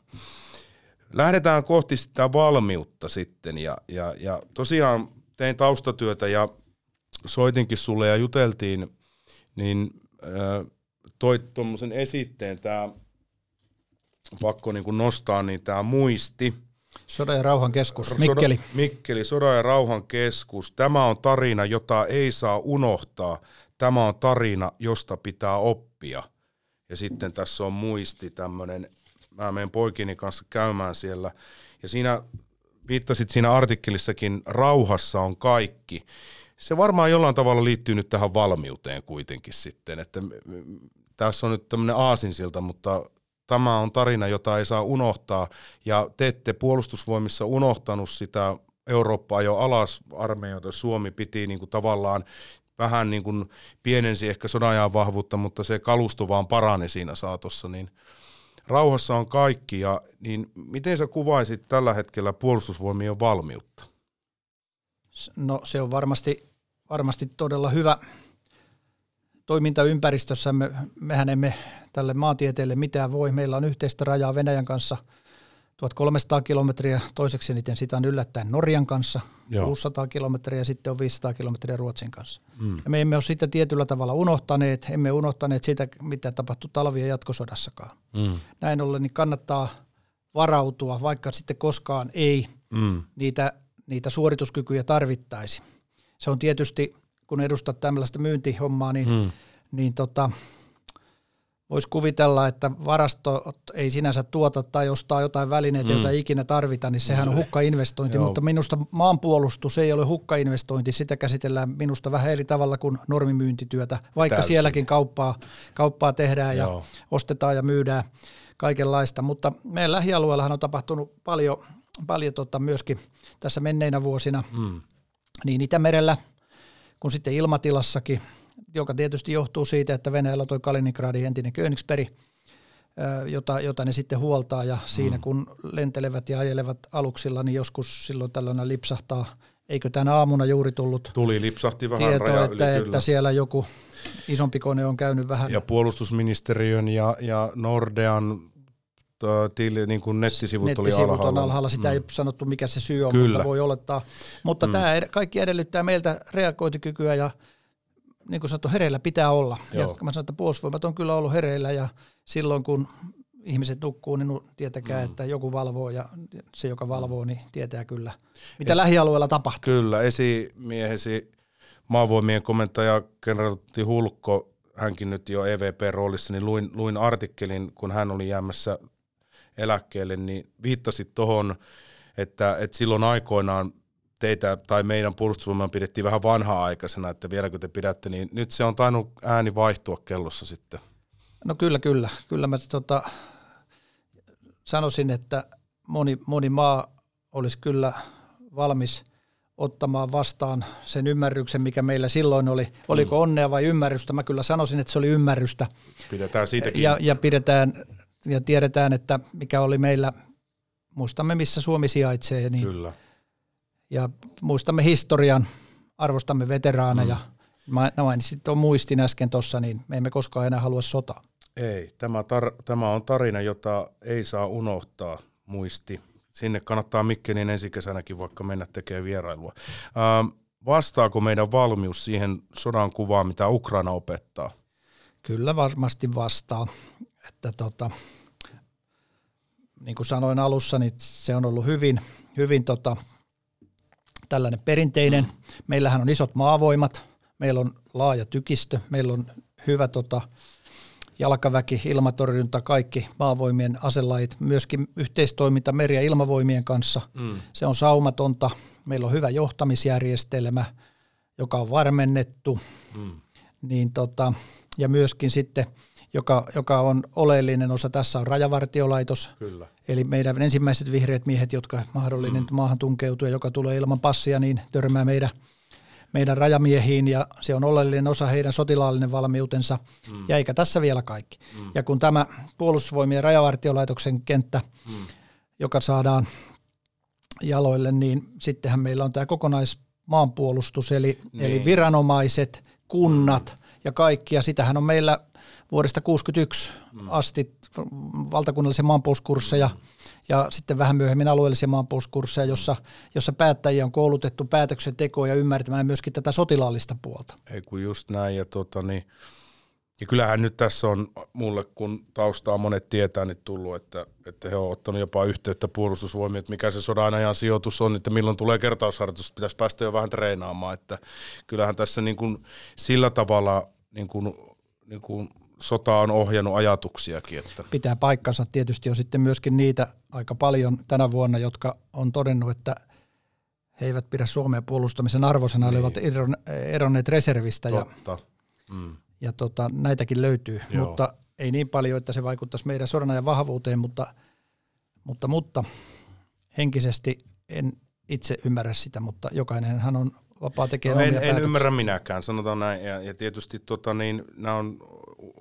Lähdetään kohti sitä valmiutta sitten ja, ja, ja tosiaan tein taustatyötä ja soitinkin sulle ja juteltiin, niin äh, toit tuommoisen esitteen, tämä pakko niin nostaa, niin tämä muisti. Sodan ja rauhan keskus, Mikkeli. Soda, Mikkeli, Sodan ja rauhan keskus. Tämä on tarina, jota ei saa unohtaa. Tämä on tarina, josta pitää oppia. Ja sitten tässä on muisti tämmöinen, mä menen poikini kanssa käymään siellä. Ja siinä viittasit siinä artikkelissakin, rauhassa on kaikki. Se varmaan jollain tavalla liittyy nyt tähän valmiuteen kuitenkin sitten, että tässä on nyt tämmöinen aasinsilta, mutta tämä on tarina, jota ei saa unohtaa, ja te ette puolustusvoimissa unohtanut sitä Eurooppaa jo alas armeijoita. Suomi piti niin kuin tavallaan vähän niin kuin pienensi ehkä sodajan vahvuutta, mutta se kalusto vaan parani siinä saatossa, niin rauhassa on kaikki. Ja, niin miten sä kuvaisit tällä hetkellä puolustusvoimien valmiutta? No se on varmasti, varmasti todella hyvä toimintaympäristössä. Me, mehän emme tälle maantieteelle mitään voi. Meillä on yhteistä rajaa Venäjän kanssa – 1300 kilometriä, toiseksi eniten sitä on yllättäen Norjan kanssa, Joo. 600 kilometriä ja sitten on 500 kilometriä Ruotsin kanssa. Mm. Ja me emme ole sitä tietyllä tavalla unohtaneet, emme unohtaneet sitä, mitä tapahtui talvi- ja jatkosodassakaan. Mm. Näin ollen niin kannattaa varautua, vaikka sitten koskaan ei mm. niitä, niitä suorituskykyjä tarvittaisi. Se on tietysti, kun edustat tämmöistä myyntihommaa, niin, mm. niin tota, voisi kuvitella, että varasto ei sinänsä tuota tai ostaa jotain välineitä, mm. joita ei ikinä tarvita, niin sehän on hukkainvestointi, Joo. mutta minusta maanpuolustus ei ole hukkainvestointi, sitä käsitellään minusta vähän eri tavalla kuin normimyyntityötä, vaikka Täysin. sielläkin kauppaa, kauppaa tehdään ja Joo. ostetaan ja myydään kaikenlaista, mutta meidän lähialueellahan on tapahtunut paljon, paljon tota myöskin tässä menneinä vuosina, mm. niin Itämerellä kuin sitten ilmatilassakin, joka tietysti johtuu siitä, että Venäjällä toi Kaliningradin entinen Königsberg, jota, jota ne sitten huoltaa ja siinä mm. kun lentelevät ja ajelevat aluksilla, niin joskus silloin tällöin lipsahtaa. Eikö tänä aamuna juuri tullut Tuli, lipsahti vähän tieto, raja että, yli, että siellä joku isompi kone on käynyt vähän. Ja puolustusministeriön ja, ja Nordean tili, niin kuin nettisivut, nettisivut oli alhaalla. on alhaalla. Sitä mm. ei sanottu, mikä se syy on, Kyllä. mutta voi olettaa. Mutta mm. tämä kaikki edellyttää meiltä reagointikykyä ja niin kuin sanottu, hereillä pitää olla. Joo. Ja mä sanon, että puolustusvoimat on kyllä ollut hereillä ja silloin kun ihmiset nukkuu, niin tietäkää, mm. että joku valvoo ja se, joka valvoo, niin tietää kyllä, mitä es, lähialueella tapahtuu. Kyllä, esimiehesi maavoimien komentaja kenraalitti Hulkko, hänkin nyt jo EVP-roolissa, niin luin, luin artikkelin, kun hän oli jäämässä eläkkeelle, niin viittasit tuohon, että, että silloin aikoinaan teitä tai meidän puolustusvoimaa pidettiin vähän vanha-aikaisena, että vieläkö te pidätte, niin nyt se on tainnut ääni vaihtua kellossa sitten. No kyllä, kyllä. Kyllä mä tota, sanoisin, että moni, moni maa olisi kyllä valmis ottamaan vastaan sen ymmärryksen, mikä meillä silloin oli. Oliko mm. onnea vai ymmärrystä? Mä kyllä sanoisin, että se oli ymmärrystä. Pidetään siitäkin. Ja, ja pidetään ja tiedetään, että mikä oli meillä, muistamme missä Suomi sijaitsee. Niin kyllä ja muistamme historian, arvostamme veteraaneja. Mm. Mä mainitsin tuon muistin äsken tuossa, niin me emme koskaan enää halua sotaa. Ei, tämä, tar- tämä on tarina, jota ei saa unohtaa, muisti. Sinne kannattaa Mikkelin ensi kesänäkin vaikka mennä tekemään vierailua. Ähm, vastaako meidän valmius siihen sodan kuvaan, mitä Ukraina opettaa? Kyllä varmasti vastaa. Että tota, niin kuin sanoin alussa, niin se on ollut hyvin, hyvin tota, tällainen perinteinen. Mm. Meillähän on isot maavoimat, meillä on laaja tykistö, meillä on hyvä tota, jalkaväki, ilmatorjunta, kaikki maavoimien aselait, myöskin yhteistoiminta meri- ja ilmavoimien kanssa. Mm. Se on saumatonta. Meillä on hyvä johtamisjärjestelmä, joka on varmennettu. Mm. Niin tota, ja myöskin sitten joka, joka on oleellinen osa. Tässä on rajavartiolaitos, Kyllä. eli meidän ensimmäiset vihreät miehet, jotka mahdollinen mm. maahan tunkeutuu ja joka tulee ilman passia, niin törmää meidän, meidän rajamiehiin ja se on oleellinen osa heidän sotilaallinen valmiutensa. Mm. Ja eikä tässä vielä kaikki. Mm. Ja kun tämä puolustusvoimien rajavartiolaitoksen kenttä, mm. joka saadaan jaloille, niin sittenhän meillä on tämä kokonaismaanpuolustus, eli, niin. eli viranomaiset, kunnat mm. ja kaikki, ja sitähän on meillä vuodesta 1961 mm. asti valtakunnallisia maanpuolustuskursseja mm. ja sitten vähän myöhemmin alueellisia maanpuolustuskursseja, jossa, jossa päättäjiä on koulutettu päätöksentekoon ja ymmärtämään myöskin tätä sotilaallista puolta. Ei kun just näin, ja tota, niin, ja kyllähän nyt tässä on mulle, kun taustaa monet tietää, niin tullut, että, että he ovat ottanut jopa yhteyttä puolustusvoimia, että mikä se sodan ajan sijoitus on, että milloin tulee kertausharjoitus, pitäisi päästä jo vähän treenaamaan. Että kyllähän tässä niin kuin sillä tavalla niin kuin, niin kuin sota on ohjannut ajatuksiakin. Että. Pitää paikkansa. Tietysti on sitten myöskin niitä aika paljon tänä vuonna, jotka on todennut, että he eivät pidä Suomen puolustamisen arvoisena, niin. olivat eronneet reservistä. Totta. Ja, mm ja tota, näitäkin löytyy, Joo. mutta ei niin paljon, että se vaikuttaisi meidän ja vahvuuteen, mutta, mutta, mutta henkisesti en itse ymmärrä sitä, mutta jokainen hän on vapaa tekemään no en, en ymmärrä minäkään, sanotaan näin. Ja, ja tietysti tota, niin, nämä on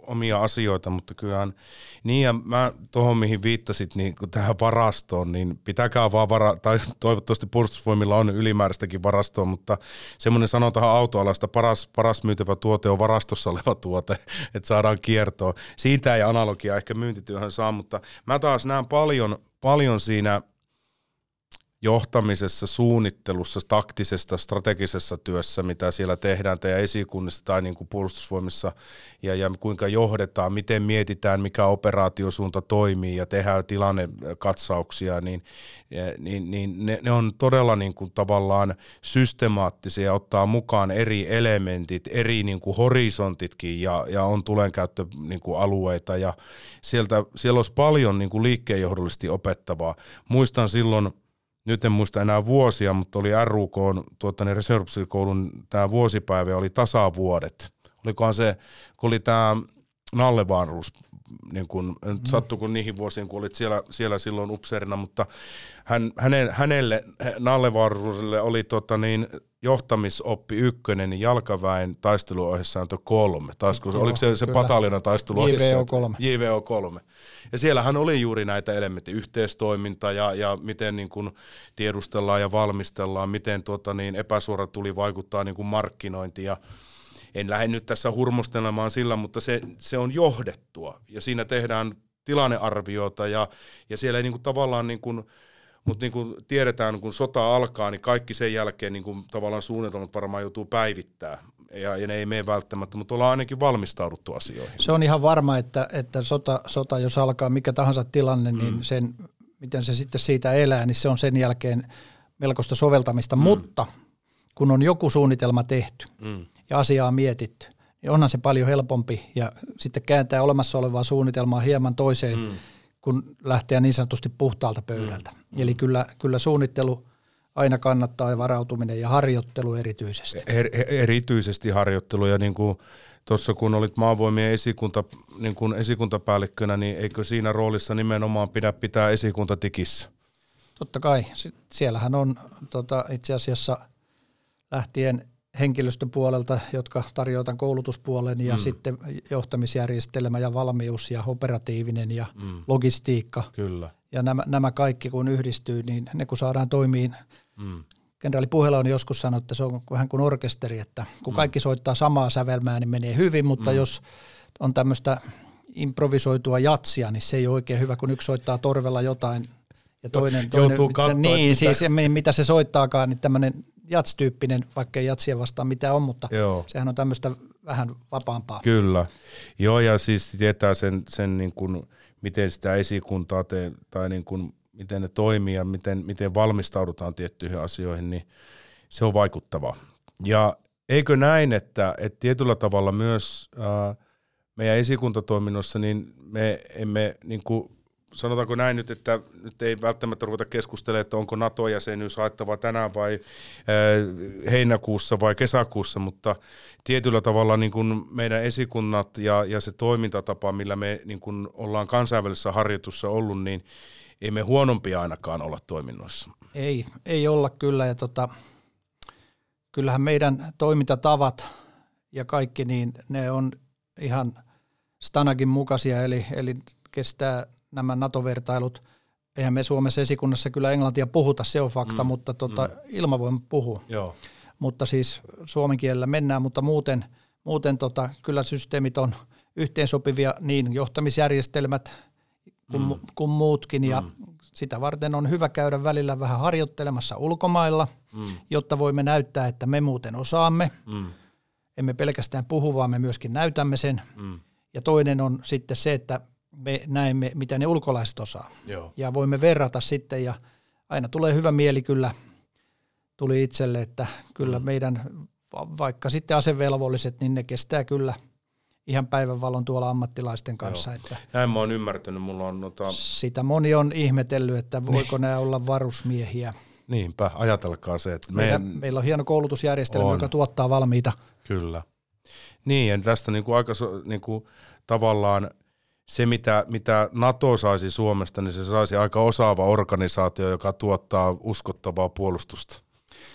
omia asioita, mutta kyllähän niin ja mä tuohon mihin viittasit, niin kun tähän varastoon, niin pitäkää vaan vara, tai toivottavasti puolustusvoimilla on ylimääräistäkin varastoa, mutta semmoinen sanotaan autoalasta paras, paras myytävä tuote on varastossa oleva tuote, että saadaan kiertoa. Siitä ei analogia ehkä myyntityöhön saa, mutta mä taas näen paljon, paljon siinä johtamisessa, suunnittelussa, taktisessa, strategisessa työssä, mitä siellä tehdään teidän esikunnissa tai niin kuin puolustusvoimissa ja, ja kuinka johdetaan, miten mietitään, mikä operaatiosuunta toimii ja tehdään tilannekatsauksia, niin, niin, niin ne, ne, on todella niin kuin tavallaan systemaattisia ottaa mukaan eri elementit, eri niin kuin horisontitkin ja, ja on tulenkäyttöalueita niin ja sieltä, siellä olisi paljon niin kuin liikkeenjohdollisesti opettavaa. Muistan silloin nyt en muista enää vuosia, mutta oli RUK niin reservsikoulun tämä vuosipäivä oli tasavuodet. Olikohan se, kun oli tämä Nalle Vanruus, niin kun, mm. sattuiko niihin vuosiin, kun olit siellä, siellä silloin upseerina, mutta hän, hänen, hänelle, Nalle Vanruuselle oli tota, niin, johtamisoppi ykkönen jalkaväen taisteluohjesääntö kolme. Taisiko, Joo, oliko se, se pataljona taisteluohjesääntö? JVO3. JVO3. Ja siellähän oli juuri näitä elementtejä, yhteistoiminta ja, ja miten niin kuin tiedustellaan ja valmistellaan, miten tuota, niin epäsuora tuli vaikuttaa niin kuin markkinointi ja en lähde nyt tässä hurmostelemaan sillä, mutta se, se on johdettua ja siinä tehdään tilannearviota ja, ja siellä ei niin kuin tavallaan niin kuin, mutta niin kuin tiedetään, kun sota alkaa, niin kaikki sen jälkeen niin kuin tavallaan suunnitelmat varmaan joutuu päivittää. Ja, ja ne ei mene välttämättä, mutta ollaan ainakin valmistauduttu asioihin. Se on ihan varma, että, että sota, sota, jos alkaa mikä tahansa tilanne, niin mm. sen, miten se sitten siitä elää, niin se on sen jälkeen melkoista soveltamista. Mm. Mutta kun on joku suunnitelma tehty mm. ja asiaa mietitty, niin onhan se paljon helpompi ja sitten kääntää olemassa olevaa suunnitelmaa hieman toiseen mm kun lähteä niin sanotusti puhtaalta pöydältä. Mm. Eli kyllä, kyllä suunnittelu aina kannattaa ja varautuminen ja harjoittelu erityisesti. Er, erityisesti harjoittelu ja niin kuin tuossa kun olit maavoimien esikunta, niin kuin esikuntapäällikkönä, niin eikö siinä roolissa nimenomaan pidä pitää esikunta tikissä? Totta kai. Siellähän on tota, itse asiassa lähtien henkilöstöpuolelta, jotka tarjoavat koulutuspuolen ja mm. sitten johtamisjärjestelmä ja valmius ja operatiivinen ja mm. logistiikka. Kyllä. Ja nämä, nämä kaikki kun yhdistyy, niin ne kun saadaan toimiin, mm. kenraali Puhela on joskus sanonut, että se on vähän kuin orkesteri, että kun mm. kaikki soittaa samaa sävelmää, niin menee hyvin, mutta mm. jos on tämmöistä improvisoitua jatsia, niin se ei ole oikein hyvä, kun yksi soittaa torvella jotain ja toinen, toinen Joutuu katsoa, niin, mitä... siis mitä se soittaakaan, niin tämmöinen jats-tyyppinen, vaikka ei jatsia vastaan mitä on, mutta Joo. sehän on tämmöistä vähän vapaampaa. Kyllä. Joo, ja siis tietää sen, sen niin kuin, miten sitä esikuntaa te, tai niin kuin, miten ne toimii ja miten, miten valmistaudutaan tiettyihin asioihin, niin se on vaikuttavaa. Ja eikö näin, että, että tietyllä tavalla myös ää, meidän esikuntatoiminnossa, niin me emme niin kuin sanotaanko näin nyt, että nyt ei välttämättä ruveta keskustelemaan, että onko NATO-jäsenyys haettava tänään vai heinäkuussa vai kesäkuussa, mutta tietyllä tavalla niin kuin meidän esikunnat ja, ja se toimintatapa, millä me niin kuin ollaan kansainvälisessä harjoitussa ollut, niin ei me huonompia ainakaan olla toiminnoissa. Ei, ei olla kyllä ja tota, kyllähän meidän toimintatavat ja kaikki, niin ne on ihan Stanagin mukaisia, eli, eli kestää nämä NATO-vertailut. Eihän me Suomessa esikunnassa kyllä englantia puhuta, se on fakta, mm, mutta tota, mm. ilmavoima puhuu. Joo. Mutta siis suomen kielellä mennään, mutta muuten, muuten tota, kyllä systeemit on yhteensopivia, niin johtamisjärjestelmät kuin, mm. kuin muutkin, ja mm. sitä varten on hyvä käydä välillä vähän harjoittelemassa ulkomailla, mm. jotta voimme näyttää, että me muuten osaamme. Mm. Emme pelkästään puhu, vaan me myöskin näytämme sen. Mm. Ja toinen on sitten se, että me näemme, mitä ne ulkolaiset osaa. Joo. Ja voimme verrata sitten ja aina tulee hyvä mieli kyllä, tuli itselle, että kyllä mm. meidän, vaikka sitten asevelvolliset, niin ne kestää kyllä ihan päivänvalon tuolla ammattilaisten kanssa. Että Näin mä oon ymmärtänyt, mulla on nota... Sitä moni on ihmetellyt, että voiko niin. nämä olla varusmiehiä. Niinpä, ajatelkaa se. Että meidän... meillä, meillä on hieno koulutusjärjestelmä, on. joka tuottaa valmiita. Kyllä. Niin, ja tästä niin kuin aika niin kuin, tavallaan se, mitä, mitä NATO saisi Suomesta, niin se saisi aika osaava organisaatio, joka tuottaa uskottavaa puolustusta.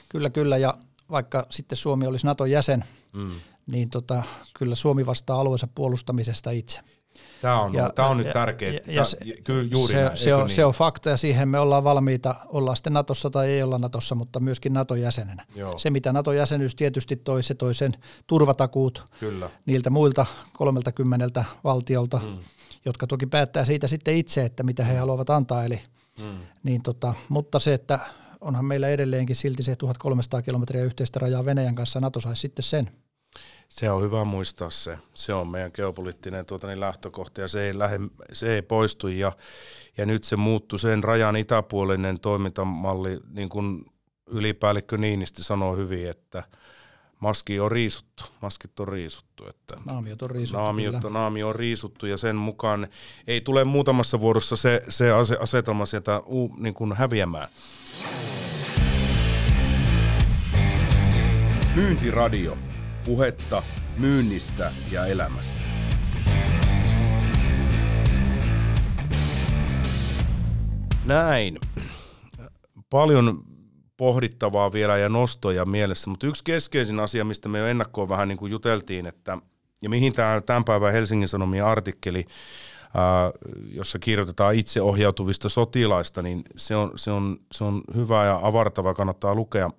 Kyllä, kyllä, ja vaikka sitten Suomi olisi NATO jäsen, mm. niin tota, kyllä Suomi vastaa alueensa puolustamisesta itse. Tämä on, ja, tämä on nyt tärkeää. Ja, ja se, kyllä juuri se, näin, se, on, niin? se on fakta ja siihen me ollaan valmiita, ollaan sitten Natossa tai ei olla Natossa, mutta myöskin Naton jäsenenä. Joo. Se mitä Naton jäsenyys tietysti toi, se toi sen turvatakuut kyllä. niiltä muilta 30 valtiolta, mm. Jotka toki päättää siitä sitten itse, että mitä he haluavat antaa. Eli, mm. niin tota, mutta se, että onhan meillä edelleenkin silti se 1300 kilometriä yhteistä rajaa Venäjän kanssa, Nato saisi sitten sen. Se on hyvä muistaa se. Se on meidän geopoliittinen tuota, niin lähtökohta ja se ei, lähde, se ei poistu. Ja, ja nyt se muuttui sen rajan itäpuolinen toimintamalli, niin kuin ylipäällikkö Niinistö sanoo hyvin, että maski on riisuttu, maskit on riisuttu. Että naamiot on riisuttu. Naamiot, naamio on riisuttu ja sen mukaan ei tule muutamassa vuorossa se, se asetelma sieltä niin kuin häviämään. Myyntiradio puhetta myynnistä ja elämästä. Näin. Paljon pohdittavaa vielä ja nostoja mielessä, mutta yksi keskeisin asia, mistä me jo ennakkoon vähän niin kuin juteltiin, että, ja mihin tämä tämän päivän Helsingin Sanomien artikkeli, ää, jossa kirjoitetaan itseohjautuvista sotilaista, niin se on, se on, se on hyvä ja avartava, kannattaa lukea.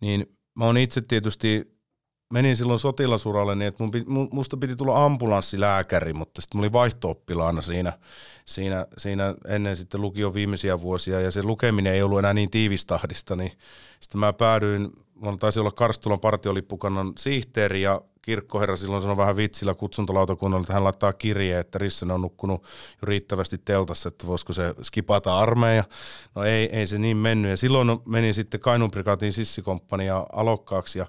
Niin mä oon itse tietysti, menin silloin sotilasuralle niin, että mun, musta piti tulla ambulanssilääkäri, mutta sitten mä olin vaihto siinä, siinä, siinä ennen sitten lukion viimeisiä vuosia ja se lukeminen ei ollut enää niin tiivistahdista, niin sitten mä päädyin, mä taisi olla Karstulan partiolippukannan sihteeri ja kirkkoherra silloin sanoi vähän vitsillä kutsuntalautakunnalle, että hän laittaa kirjeen, että Rissen on nukkunut jo riittävästi teltassa, että voisiko se skipata armeija. No ei, ei se niin mennyt. Ja silloin menin sitten Kainuun prikaatin sissikomppania alokkaaksi ja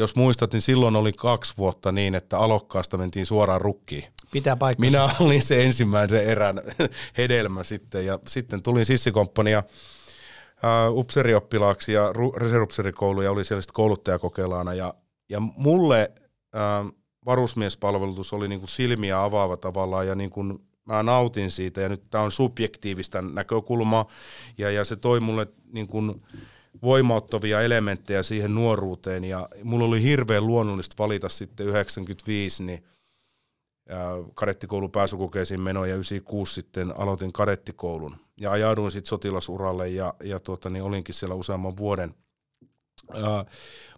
jos muistat, niin silloin oli kaksi vuotta niin, että alokkaasta mentiin suoraan rukkiin. Pitää paikkansa. Minä olin se ensimmäisen erän hedelmä sitten ja sitten tulin sissikomppania uh, upserioppilaaksi ja reservupserikoulu ja oli siellä sitten kouluttajakokeilana ja, ja mulle ää, varusmiespalvelutus oli niin kuin silmiä avaava tavallaan ja niin kuin mä nautin siitä ja nyt tämä on subjektiivista näkökulmaa ja, ja se toi mulle niin kuin voimauttavia elementtejä siihen nuoruuteen ja mulla oli hirveän luonnollista valita sitten 95 niin kadettikoulun pääsykokeisiin meno ja 96 sitten aloitin kadettikoulun ja ajauduin sitten sotilasuralle ja, ja tuota, niin olinkin siellä useamman vuoden.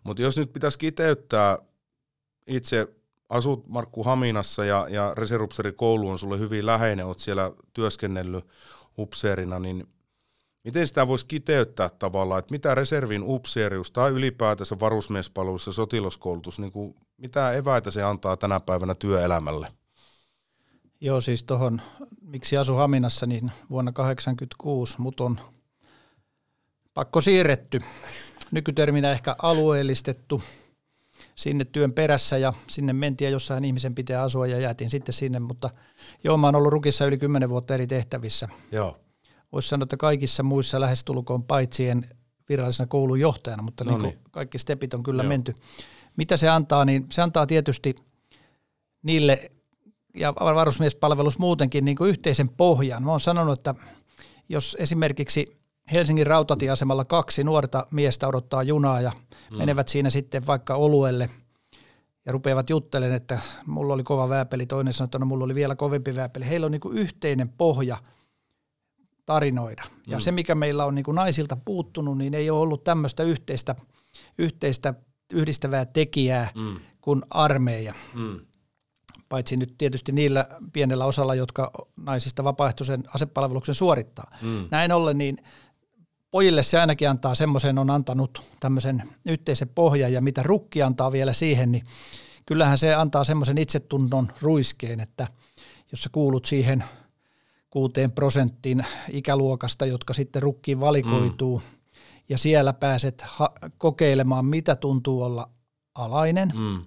Mutta jos nyt pitäisi kiteyttää itse asut Markku Haminassa ja, ja reservupseerikoulu on sulle hyvin läheinen, olet siellä työskennellyt upseerina, niin miten sitä voisi kiteyttää tavallaan, että mitä reservin upseerius tai ylipäätänsä varusmiespalvelus sotilaskoulutus, niin kuin, mitä eväitä se antaa tänä päivänä työelämälle? Joo, siis tuohon, miksi asu Haminassa, niin vuonna 1986 mut on pakko siirretty. Nykyterminä ehkä alueellistettu sinne työn perässä ja sinne mentiin ja jossain ihmisen pitää asua ja jäätiin sitten sinne, mutta joo, mä oon ollut Rukissa yli kymmenen vuotta eri tehtävissä. Joo. Voisi sanoa, että kaikissa muissa lähestulkoon paitsien virallisena koulun johtajana, mutta no niin. kaikki stepit on kyllä joo. menty. Mitä se antaa, niin se antaa tietysti niille ja varusmiespalvelus muutenkin niin kuin yhteisen pohjan. Mä oon sanonut, että jos esimerkiksi Helsingin rautatieasemalla kaksi nuorta miestä odottaa junaa ja mm. menevät siinä sitten vaikka oluelle ja rupeavat juttelemaan, että mulla oli kova vääpeli, toinen sanoi, että no mulla oli vielä kovempi vääpeli. Heillä on niin kuin yhteinen pohja tarinoida. Ja mm. se, mikä meillä on niin kuin naisilta puuttunut, niin ei ole ollut tämmöistä yhteistä, yhteistä yhdistävää tekijää mm. kuin armeija. Mm paitsi nyt tietysti niillä pienellä osalla, jotka naisista vapaaehtoisen asepalveluksen suorittaa. Mm. Näin ollen niin pojille se ainakin antaa semmoisen, on antanut tämmöisen yhteisen pohjan ja mitä rukki antaa vielä siihen, niin kyllähän se antaa semmoisen itsetunnon ruiskeen, että jos sä kuulut siihen kuuteen prosenttiin ikäluokasta, jotka sitten rukkiin valikoituu, mm. ja siellä pääset ha- kokeilemaan, mitä tuntuu olla alainen, mm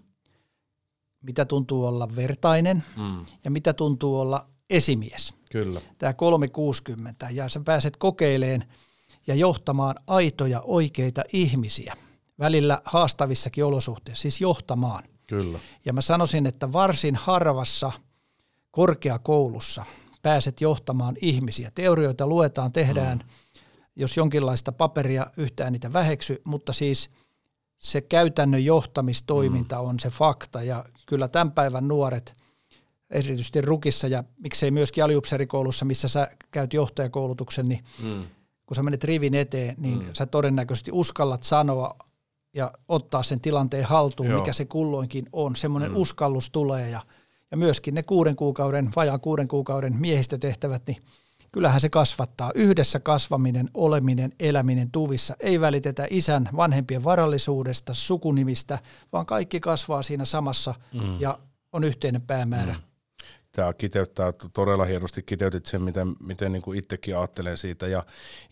mitä tuntuu olla vertainen mm. ja mitä tuntuu olla esimies. Kyllä. Tämä 360 ja sä pääset kokeileen ja johtamaan aitoja oikeita ihmisiä välillä haastavissakin olosuhteissa, siis johtamaan. Kyllä. Ja mä sanoisin, että varsin harvassa korkeakoulussa pääset johtamaan ihmisiä. Teorioita luetaan, tehdään, mm. jos jonkinlaista paperia yhtään niitä väheksy, mutta siis – se käytännön johtamistoiminta mm. on se fakta ja kyllä tämän päivän nuoret, erityisesti Rukissa ja miksei myöskin aliupserikoulussa, missä sä käyt johtajakoulutuksen, niin mm. kun sä menet rivin eteen, niin mm. sä todennäköisesti uskallat sanoa ja ottaa sen tilanteen haltuun, Joo. mikä se kulloinkin on. Semmoinen mm. uskallus tulee ja, ja myöskin ne kuuden kuukauden, vajaan kuuden kuukauden miehistötehtävät, niin kyllähän se kasvattaa. Yhdessä kasvaminen, oleminen, eläminen tuvissa. Ei välitetä isän vanhempien varallisuudesta, sukunimistä, vaan kaikki kasvaa siinä samassa mm. ja on yhteinen päämäärä. Mm tämä kiteyttää todella hienosti, kiteytit sen, miten, miten niin kuin itsekin ajattelen siitä. Ja,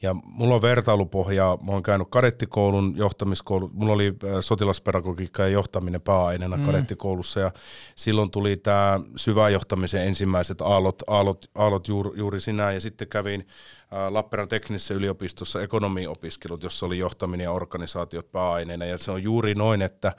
ja mulla on vertailupohjaa, mä oon käynyt kadettikoulun, johtamiskoulu, mulla oli äh, sotilaspedagogiikka ja johtaminen pääaineena mm. kadettikoulussa, ja silloin tuli tämä syväjohtamisen ensimmäiset aallot, aallot, aallot juuri, juuri sinä, ja sitten kävin Lappeenrannan teknisessä yliopistossa ekonomiopiskelut, jossa oli johtaminen ja organisaatiot pääaineena. Ja se on juuri noin, että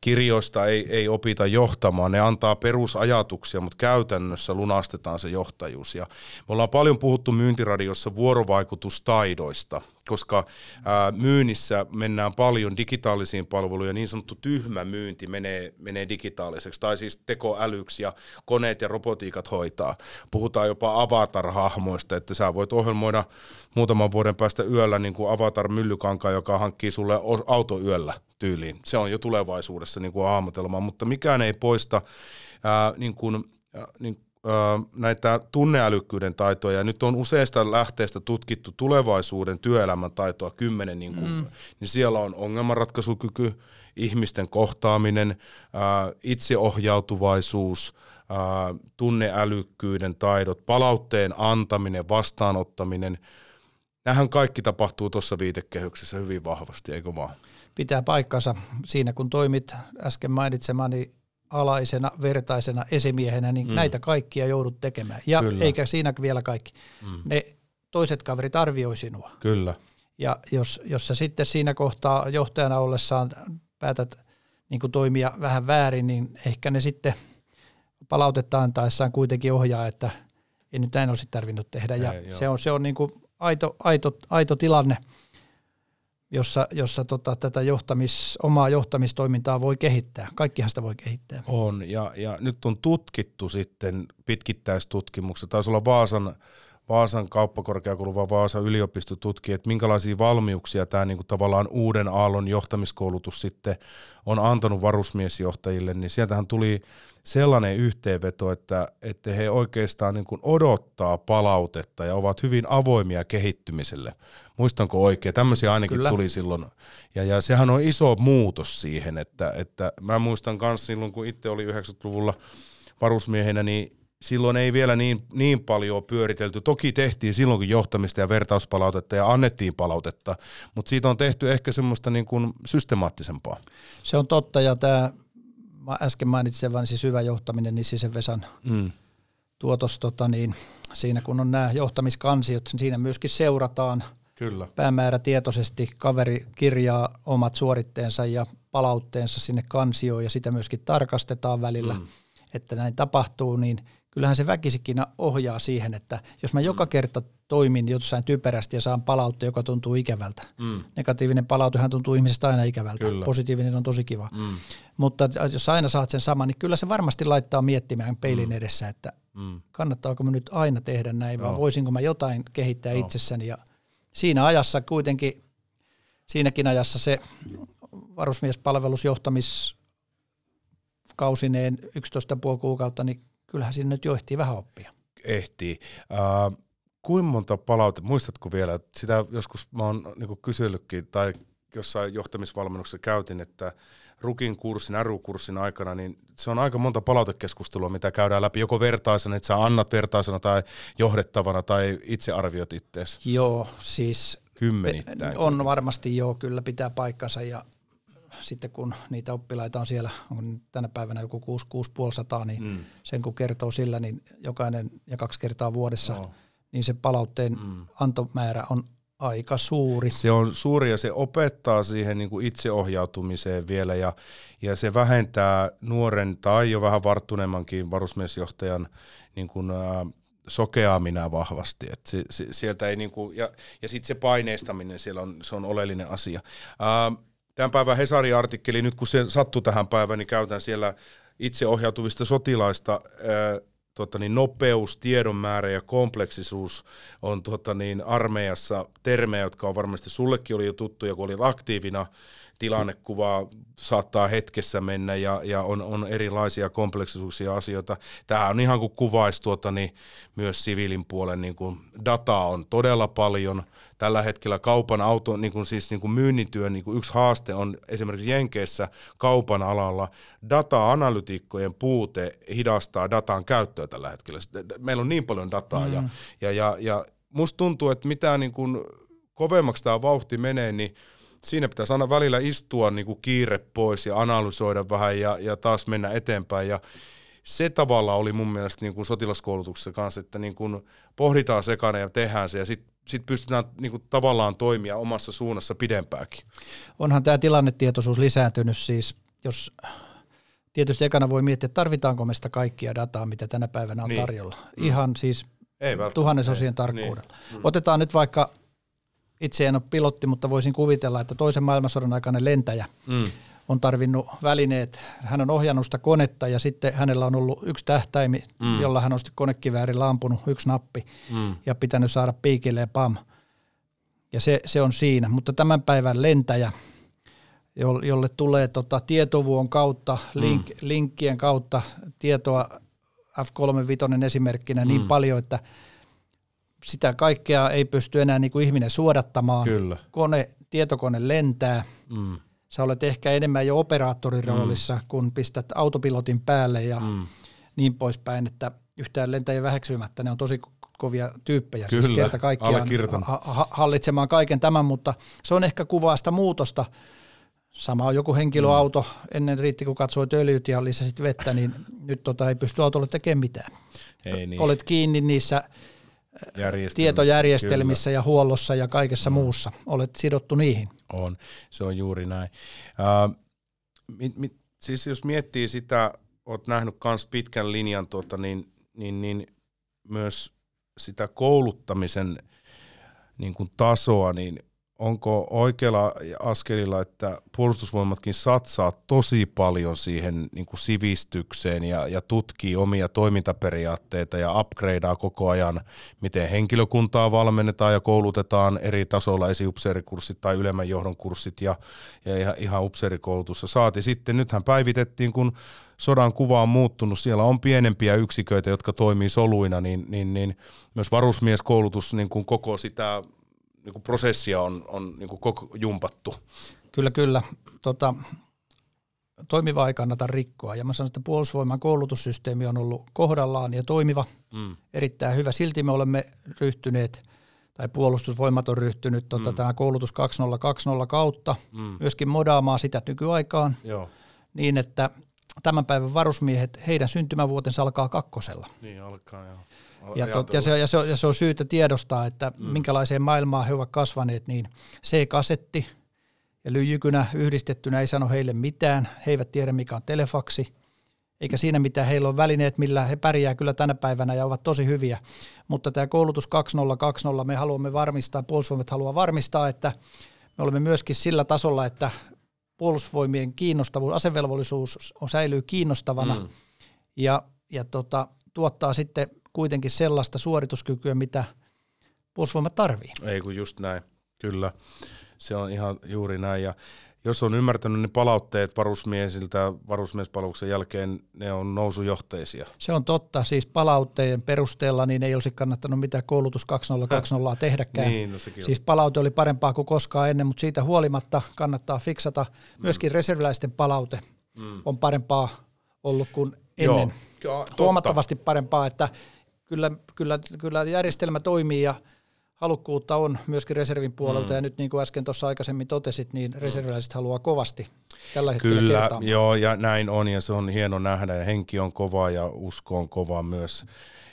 kirjoista ei, ei opita johtamaan. Ne antaa perusajatuksia, mutta käytännössä lunastetaan se johtajuus. Ja me ollaan paljon puhuttu myyntiradiossa vuorovaikutustaidoista – koska ää, myynnissä mennään paljon digitaalisiin palveluihin niin sanottu tyhmä myynti menee, menee digitaaliseksi, tai siis tekoälyksi ja koneet ja robotiikat hoitaa. Puhutaan jopa avatar-hahmoista, että sä voit ohjelmoida muutaman vuoden päästä yöllä niin kuin avatar-myllykankaa, joka hankkii sulle auto yöllä tyyliin. Se on jo tulevaisuudessa niin kuin hahmotelma, mutta mikään ei poista ää, niin kuin, niin näitä tunneälykkyyden taitoja, ja nyt on useista lähteistä tutkittu tulevaisuuden työelämän taitoa kymmenen, niin, kuin, mm. niin siellä on ongelmanratkaisukyky, ihmisten kohtaaminen, itseohjautuvaisuus, tunneälykkyyden taidot, palautteen antaminen, vastaanottaminen. Nämähän kaikki tapahtuu tuossa viitekehyksessä hyvin vahvasti, eikö vaan? Pitää paikkansa siinä, kun toimit äsken mainitsemani alaisena, vertaisena esimiehenä, niin mm. näitä kaikkia joudut tekemään. Ja Kyllä. eikä siinä vielä kaikki. Mm. Ne toiset kaverit arvioi sinua. Kyllä. Ja jos, jos sä sitten siinä kohtaa johtajana ollessaan päätät niin kuin toimia vähän väärin, niin ehkä ne sitten palautetta antaessaan kuitenkin ohjaa, että ei nyt näin olisi tarvinnut tehdä. Ja ei, se on, se on niin kuin aito, aito, aito tilanne – jossa, jossa tota, tätä johtamis, omaa johtamistoimintaa voi kehittää. Kaikkihan sitä voi kehittää. On, ja, ja nyt on tutkittu sitten pitkittäistutkimuksessa, taisi olla Vaasan, Vaasan kauppakorkeakoulu vai Vaasan yliopisto tutki, että minkälaisia valmiuksia tämä niin kuin tavallaan uuden aallon johtamiskoulutus sitten on antanut varusmiesjohtajille, niin sieltähän tuli sellainen yhteenveto, että, että he oikeastaan niin kuin odottaa palautetta ja ovat hyvin avoimia kehittymiselle. Muistanko oikein? Tämmöisiä ainakin Kyllä. tuli silloin. Ja, ja sehän on iso muutos siihen, että, että mä muistan myös silloin, kun itse oli 90-luvulla varusmiehenä, niin silloin ei vielä niin, niin paljon pyöritelty. Toki tehtiin silloinkin johtamista ja vertauspalautetta ja annettiin palautetta, mutta siitä on tehty ehkä semmoista niin kuin systemaattisempaa. Se on totta ja tämä, mä äsken mainitsin vain siis hyvä johtaminen, niin siis Vesan mm. tuotos, tota, niin siinä kun on nämä johtamiskansiot, niin siinä myöskin seurataan Kyllä. päämäärätietoisesti, kaveri kirjaa omat suoritteensa ja palautteensa sinne kansioon ja sitä myöskin tarkastetaan välillä, mm. että näin tapahtuu, niin kyllähän se väkisikin ohjaa siihen, että jos mä joka mm. kerta toimin jossain typerästi ja saan palautta, joka tuntuu ikävältä. Mm. Negatiivinen palautehan tuntuu ihmisestä aina ikävältä, kyllä. positiivinen on tosi kiva. Mm. Mutta jos aina saat sen saman, niin kyllä se varmasti laittaa miettimään peilin mm. edessä, että mm. kannattaako mä nyt aina tehdä näin, vai voisinko mä jotain kehittää no. itsessäni. Ja siinä ajassa kuitenkin, siinäkin ajassa se varusmiespalvelusjohtamiskausineen 11,5 kuukautta, niin kyllähän siinä nyt jo ehtii vähän oppia. Ehtii. Uh, kuinka monta palaute, muistatko vielä, sitä joskus mä oon niin kysellytkin tai jossain johtamisvalmennuksessa käytin, että Rukin kurssin, RU-kurssin aikana, niin se on aika monta palautekeskustelua, mitä käydään läpi, joko vertaisena, että sä annat vertaisena tai johdettavana tai itse arviot ittees. Joo, siis Kymmenittäin. On varmasti joo, kyllä pitää paikkansa ja sitten kun niitä oppilaita on siellä, on tänä päivänä joku 6 6500, niin mm. sen kun kertoo sillä, niin jokainen ja kaksi kertaa vuodessa, no. niin se palautteen mm. antomäärä on aika suuri. Se on suuri ja se opettaa siihen niin kuin itseohjautumiseen vielä ja, ja se vähentää nuoren tai jo vähän varttuneemmankin varusmiesjohtajan niin kuin, ää, sokeamina vahvasti. Et se, se, sieltä ei niin kuin, ja, ja sitten se paineistaminen siellä on, se on oleellinen asia. Ää, tämän päivän Hesari-artikkeli, nyt kun se sattuu tähän päivään, niin käytän siellä itseohjautuvista sotilaista ää, tota niin, nopeus, tiedon määrä ja kompleksisuus on tota niin, armeijassa termejä, jotka on varmasti sullekin oli jo tuttuja, kun olit aktiivina tilannekuvaa saattaa hetkessä mennä ja, ja on, on erilaisia kompleksisuuksia asioita. Tämä on ihan kuin kuvaisi tuota, niin myös siviilin puolen niin kuin dataa on todella paljon. Tällä hetkellä kaupan auto, niin kuin siis niin kuin myynnityön niin kuin yksi haaste on esimerkiksi Jenkeissä kaupan alalla data-analytiikkojen puute hidastaa datan käyttöä tällä hetkellä. Meillä on niin paljon dataa mm. ja, ja, ja, ja musta tuntuu, että mitä niin kuin kovemmaksi tämä vauhti menee, niin siinä pitäisi aina välillä istua niin kuin kiire pois ja analysoida vähän ja, ja taas mennä eteenpäin. Ja se tavalla oli mun mielestä niin kuin sotilaskoulutuksessa kanssa, että niin kuin pohditaan sekana ja tehdään se ja sitten sit pystytään niin kuin tavallaan toimia omassa suunnassa pidempääkin. Onhan tämä tilannetietoisuus lisääntynyt siis, jos tietysti ekana voi miettiä, että tarvitaanko me sitä kaikkia dataa, mitä tänä päivänä on niin. tarjolla. Mm. Ihan siis ei tuhannesosien tarkkuudella. Niin. Mm. Otetaan nyt vaikka itse en ole pilotti, mutta voisin kuvitella, että toisen maailmansodan aikainen lentäjä mm. on tarvinnut välineet. Hän on ohjannut sitä konetta ja sitten hänellä on ollut yksi tähtäimi, mm. jolla hän on sitten konekiväärillä ampunut yksi nappi mm. ja pitänyt saada piikille ja pam. Ja se, se on siinä. Mutta tämän päivän lentäjä, jolle tulee tota tietovuon kautta, link, mm. linkkien kautta tietoa F35 esimerkkinä niin mm. niin paljon, että – sitä kaikkea ei pysty enää niin kuin ihminen suodattamaan. Kyllä. Kone, tietokone lentää. Mm. Sä olet ehkä enemmän jo operaattorin mm. roolissa, kun pistät autopilotin päälle ja mm. niin poispäin, että yhtään lentäjä väheksymättä, ne on tosi kovia tyyppejä. Siis Kyllä, siis kerta kaikkiaan ha- ha- hallitsemaan kaiken tämän, mutta se on ehkä kuvaa sitä muutosta. Sama on joku henkilöauto, mm. ennen riitti kun katsoit öljyt ja lisäsit vettä, niin nyt tota ei pysty autolle tekemään mitään. Ei niin. Olet kiinni niissä tietojärjestelmissä kyllä. ja huollossa ja kaikessa mm. muussa. Olet sidottu niihin. On, se on juuri näin. Uh, mit, mit, siis jos miettii sitä, olet nähnyt myös pitkän linjan, tuota, niin, niin, niin myös sitä kouluttamisen niin kuin tasoa, niin onko oikealla askelilla, että puolustusvoimatkin satsaa tosi paljon siihen niin kuin sivistykseen ja, ja tutkii omia toimintaperiaatteita ja upgradeaa koko ajan, miten henkilökuntaa valmennetaan ja koulutetaan eri tasoilla, esiupseerikurssit tai ylemmän johdon kurssit ja, ja ihan, ihan upseerikoulutus. saati sitten, nythän päivitettiin, kun sodan kuva on muuttunut, siellä on pienempiä yksiköitä, jotka toimii soluina, niin, niin, niin myös varusmieskoulutus niin kuin koko sitä niin kuin prosessia on, on niin kuin koko jumpattu. Kyllä, kyllä. Tota, toimivaa ei kannata rikkoa. Ja mä sanon, että puolustusvoiman koulutussysteemi on ollut kohdallaan ja toimiva, mm. erittäin hyvä. Silti me olemme ryhtyneet, tai puolustusvoimat on ryhtynyt tota, mm. tämä koulutus 2020 kautta mm. myöskin modaamaan sitä nykyaikaan Joo. niin, että tämän päivän varusmiehet, heidän syntymävuotensa alkaa kakkosella. Niin alkaa, joo. Ja, tot, ja, se, ja, se, ja se on syytä tiedostaa, että mm. minkälaiseen maailmaan he ovat kasvaneet, niin C-kasetti ja lyijykynä yhdistettynä ei sano heille mitään. He eivät tiedä, mikä on telefaksi, eikä siinä mitään. Heillä on välineet, millä he pärjää kyllä tänä päivänä ja ovat tosi hyviä. Mutta tämä koulutus 2020, me haluamme varmistaa, puolustusvoimat haluaa varmistaa, että me olemme myöskin sillä tasolla, että puolustusvoimien kiinnostavuus, asevelvollisuus on, säilyy kiinnostavana mm. ja, ja tota, tuottaa sitten kuitenkin sellaista suorituskykyä, mitä puolustusvoimat tarvii. Ei kun just näin, kyllä. Se on ihan juuri näin. Ja jos on ymmärtänyt, niin palautteet varusmiesiltä varusmiespalveluksen jälkeen, ne on nousujohteisia. Se on totta. Siis palautteen perusteella niin ei olisi kannattanut mitään koulutus 2020 tehdäkään. niin, no siis palaute oli parempaa kuin koskaan ennen, mutta siitä huolimatta kannattaa fiksata. Myöskin mm. reserviläisten palaute mm. on parempaa ollut kuin ennen. Joo, Huomattavasti parempaa, että kyllä, kyllä, kyllä järjestelmä toimii ja halukkuutta on myöskin reservin puolelta, mm. ja nyt niin kuin äsken tuossa aikaisemmin totesit, niin mm. reserviläiset haluaa kovasti tällä hetkellä Kyllä, kertaamaan. joo, ja näin on, ja se on hieno nähdä, ja henki on kova, ja usko on kova myös.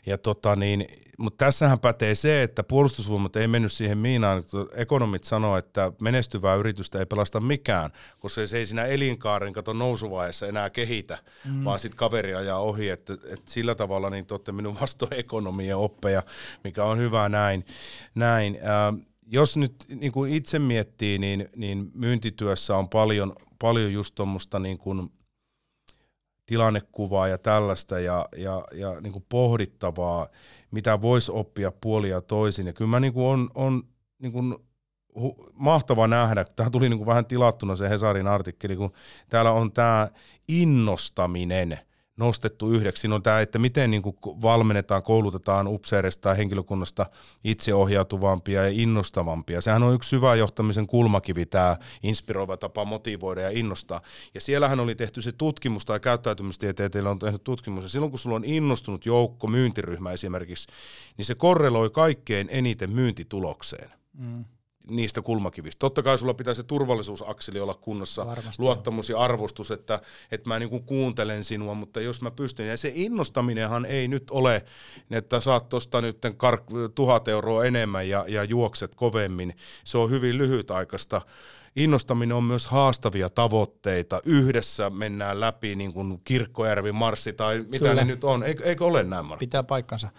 Ja tota niin, mutta tässähän pätee se, että puolustusvoimat ei mennyt siihen miinaan. Ekonomit sanoo, että menestyvää yritystä ei pelasta mikään, koska se ei siinä elinkaaren kato nousuvaiheessa enää kehitä, mm. vaan sitten kaveri ajaa ohi. Että, että sillä tavalla niin te minun vastoin ekonomia oppeja, mikä on hyvä näin. näin. Ähm, jos nyt niin kuin itse miettii, niin, niin myyntityössä on paljon, paljon just tuommoista niin kuin – tilannekuvaa ja tällaista ja, ja, ja niin kuin pohdittavaa, mitä voisi oppia puolia toisin. Ja kyllä mä niin kuin on, on niin kuin hu, mahtava nähdä, tämä tuli niin kuin vähän tilattuna se Hesarin artikkeli, kun täällä on tämä innostaminen – nostettu yhdeksi. On tämä, että miten niin kuin valmennetaan, koulutetaan upseerista tai henkilökunnasta itseohjautuvampia ja innostavampia. Sehän on yksi syvä johtamisen kulmakivi, tämä inspiroiva tapa motivoida ja innostaa. Ja siellähän oli tehty se tutkimus, tai käyttäytymistieteilijöillä on tehty tutkimus, ja silloin kun sulla on innostunut joukko, myyntiryhmä esimerkiksi, niin se korreloi kaikkein eniten myyntitulokseen. Mm niistä kulmakivistä. Totta kai sulla pitää se turvallisuusakseli olla kunnossa, Varmasti luottamus ja arvostus, että, että mä niin kuuntelen sinua, mutta jos mä pystyn, ja se innostaminenhan ei nyt ole, että saat tuosta nyt kar- tuhat euroa enemmän ja, ja juokset kovemmin, se on hyvin lyhytaikaista. Innostaminen on myös haastavia tavoitteita. Yhdessä mennään läpi niin kuin Kirkkojärvi marssi tai mitä Kyllä. ne nyt on. Eikö, eikö ole näin, Mark? Pitää paikkansa.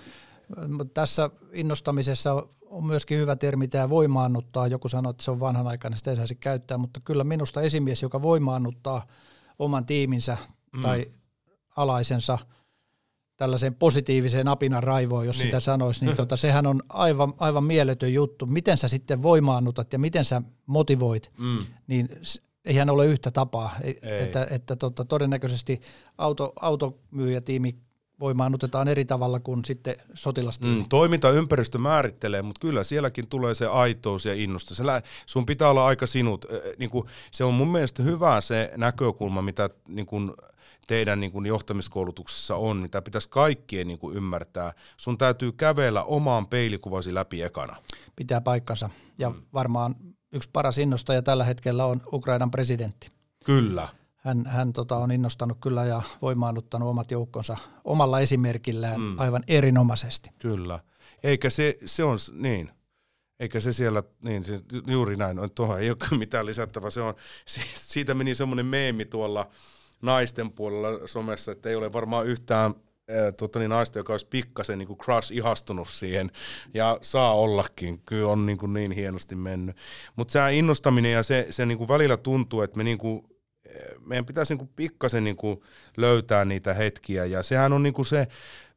Tässä innostamisessa on myöskin hyvä termi tämä voimaannuttaa. Joku sanoo, että se on vanhanaikainen, sitä ei saisi käyttää, mutta kyllä minusta esimies, joka voimaannuttaa oman tiiminsä mm. tai alaisensa tällaiseen positiiviseen apinan raivoon, jos niin. sitä sanoisi, niin tota, sehän on aivan, aivan mieletön juttu. Miten sä sitten voimaannutat ja miten sä motivoit, mm. niin eihän ole yhtä tapaa. Ei. Että, että tota, todennäköisesti auto, automyyjätiimi voimaannutetaan eri tavalla kuin sitten sotilastiimi. Mm, toimintaympäristö määrittelee, mutta kyllä sielläkin tulee se aitous ja innostus. sun pitää olla aika sinut. Niin kuin, se on mun mielestä hyvä se näkökulma, mitä niin kuin, teidän niin kuin johtamiskoulutuksessa on, mitä pitäisi kaikkien niin kuin ymmärtää. Sun täytyy kävellä omaan peilikuvasi läpi ekana. Pitää paikkansa. Ja mm. varmaan yksi paras innostaja tällä hetkellä on Ukrainan presidentti. Kyllä hän, hän tota, on innostanut kyllä ja voimaannuttanut omat joukkonsa omalla esimerkillään mm. aivan erinomaisesti. Kyllä. Eikä se, se on niin. Eikä se siellä, niin se, juuri näin, on, tuohon ei ole mitään lisättävää. Se on, se, siitä meni semmoinen meemi tuolla naisten puolella somessa, että ei ole varmaan yhtään ää, tuota, niin naista, joka olisi pikkasen niin kuin crush ihastunut siihen, ja saa ollakin, kyllä on niin, kuin niin hienosti mennyt. Mutta tämä innostaminen ja se, se niin kuin välillä tuntuu, että me niin kuin meidän pitäisi niin pikkasen niin löytää niitä hetkiä, ja sehän on niin se,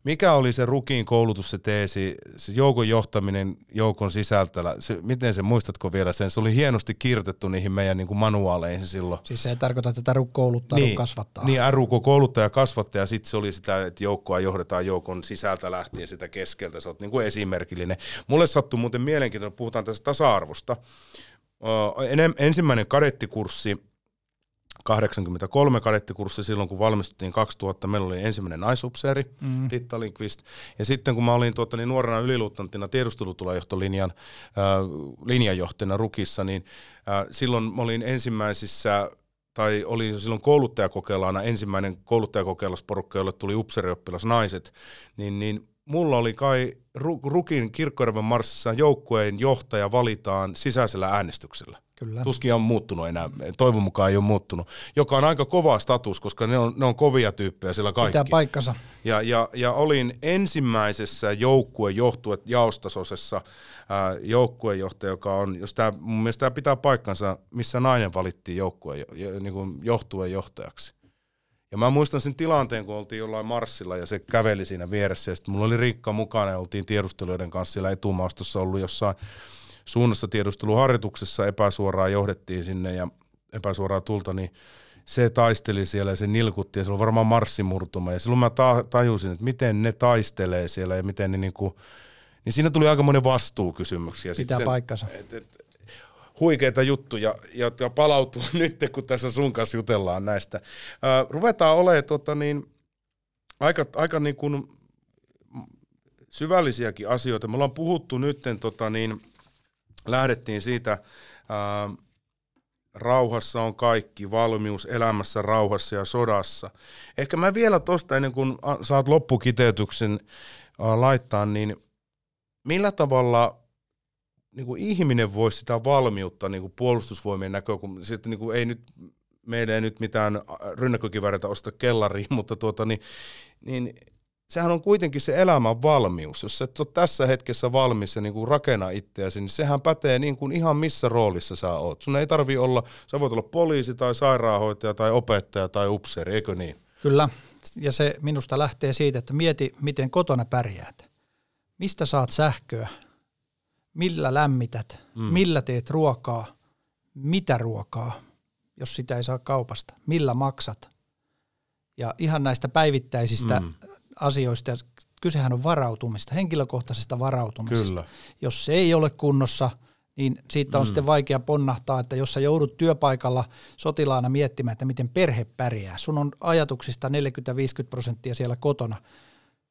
mikä oli se rukiin koulutus, se teesi, se joukon johtaminen joukon sisältä, se, miten se, muistatko vielä sen, se oli hienosti kirjoitettu niihin meidän niin kuin manuaaleihin silloin. Siis se ei tarkoita, että RUK kouluttaa, niin, kasvattaa. Niin, RUK kouluttaa ja kasvattaa, ja sitten se oli sitä, että joukkoa johdetaan joukon sisältä lähtien sitä keskeltä, se on niin kuin esimerkillinen. Mulle sattui muuten mielenkiintoinen, puhutaan tästä tasa-arvosta. ensimmäinen kadettikurssi 83 kadettikurssi silloin, kun valmistuttiin 2000. Meillä oli ensimmäinen naisupseeri, mm. Titta Linkvist. Ja sitten kun mä olin tuota, niin nuorena yliluutnanttina tiedustelutulojohtolinjan äh, linjanjohtajana Rukissa, niin äh, silloin mä olin ensimmäisissä tai oli silloin kouluttajakokeilana ensimmäinen kouluttajakokeilasporukka, jolle tuli upseerioppilas naiset, niin, niin mulla oli kai Rukin kirkkorven marssissa joukkueen johtaja valitaan sisäisellä äänestyksellä. Kyllä. Tuskin on muuttunut enää, toivon mukaan ei ole muuttunut, joka on aika kova status, koska ne on, ne on kovia tyyppejä siellä kaikki. Pitää paikkansa. Ja, ja, ja olin ensimmäisessä joukkuejohtue jaostasosessa joukkuejohtaja, joka on, jos tämä, mun mielestä tämä pitää paikkansa, missä nainen valittiin joukkue, niin kuin johtajaksi. Ja mä muistan sen tilanteen, kun oltiin jollain marssilla ja se käveli siinä vieressä. Ja sitten mulla oli Riikka mukana ja oltiin tiedusteluiden kanssa siellä etumaastossa ollut jossain suunnassa tiedusteluharjoituksessa epäsuoraan johdettiin sinne ja epäsuoraa tulta, niin se taisteli siellä ja se nilkutti ja se oli varmaan marssimurtuma. Ja silloin mä tajusin, että miten ne taistelee siellä ja miten ne niinku, niin siinä tuli aika monen vastuukysymyksiä. Pitää sitten, paikkansa. Et, et, huikeita juttuja ja, ja palautua nyt, kun tässä sun kanssa jutellaan näistä. Äh, ruvetaan olemaan tota, niin, aika, aika niin kuin syvällisiäkin asioita. Me ollaan puhuttu nyt, tota, niin, lähdettiin siitä, ää, rauhassa on kaikki, valmius elämässä, rauhassa ja sodassa. Ehkä mä vielä tosta ennen kuin saat loppukiteytyksen ää, laittaa, niin millä tavalla niin kuin ihminen voisi sitä valmiutta niin kuin puolustusvoimien näkökulmasta, sitten niin kuin ei nyt, meidän ei nyt mitään rynnäkkökiväreitä osta kellariin, mutta tuota, niin, niin sehän on kuitenkin se elämän valmius. Jos et ole tässä hetkessä valmis ja niin kuin rakenna itseäsi, niin sehän pätee niin kuin ihan missä roolissa sä oot. Sun ei tarvi olla, sä voit olla poliisi tai sairaanhoitaja tai opettaja tai upseeri, eikö niin? Kyllä, ja se minusta lähtee siitä, että mieti, miten kotona pärjäät. Mistä saat sähköä? Millä lämmität? Mm. Millä teet ruokaa? Mitä ruokaa, jos sitä ei saa kaupasta? Millä maksat? Ja ihan näistä päivittäisistä mm asioista. Ja kysehän on varautumista, henkilökohtaisesta varautumista. Kyllä. Jos se ei ole kunnossa, niin siitä on mm. sitten vaikea ponnahtaa, että jos sä joudut työpaikalla sotilaana miettimään, että miten perhe pärjää, sun on ajatuksista 40-50 prosenttia siellä kotona,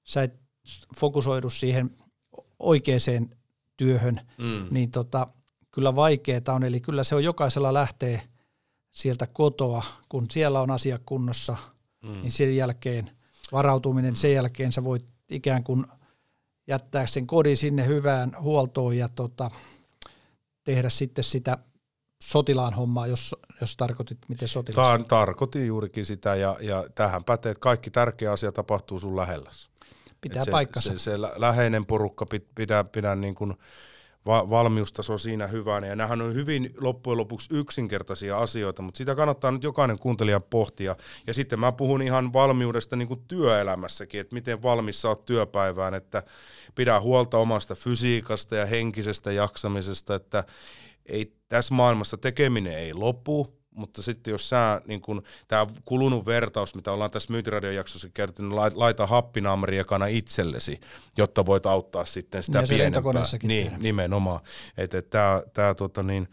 sä et fokusoidu siihen oikeaan työhön, mm. niin tota, kyllä vaikeaa on. Eli kyllä se on jokaisella lähtee sieltä kotoa, kun siellä on asia kunnossa, mm. niin sen jälkeen varautuminen sen jälkeen sä voit ikään kuin jättää sen kodin sinne hyvään huoltoon ja tota, tehdä sitten sitä sotilaan hommaa, jos, jos tarkoitit, miten sotilas Tar- Tarkoitin juurikin sitä, ja, ja tähän pätee, että kaikki tärkeä asia tapahtuu sun lähelläsi. Pitää paikkansa. Se, se läheinen porukka pitää, pitää niin kuin va- valmiustaso siinä hyvänä. Ja nämähän on hyvin loppujen lopuksi yksinkertaisia asioita, mutta sitä kannattaa nyt jokainen kuuntelija pohtia. Ja sitten mä puhun ihan valmiudesta niin kuin työelämässäkin, että miten valmis sä oot työpäivään, että pidä huolta omasta fysiikasta ja henkisestä jaksamisesta, että ei tässä maailmassa tekeminen ei lopu, mutta sitten jos sä, niin kun, tämä kulunut vertaus, mitä ollaan tässä myyntiradion jaksossa kertonut, laita happinaamariakana itsellesi, jotta voit auttaa sitten sitä niin pienempää. Niin, tehdä. nimenomaan. Että et tämä tää, tota, niin,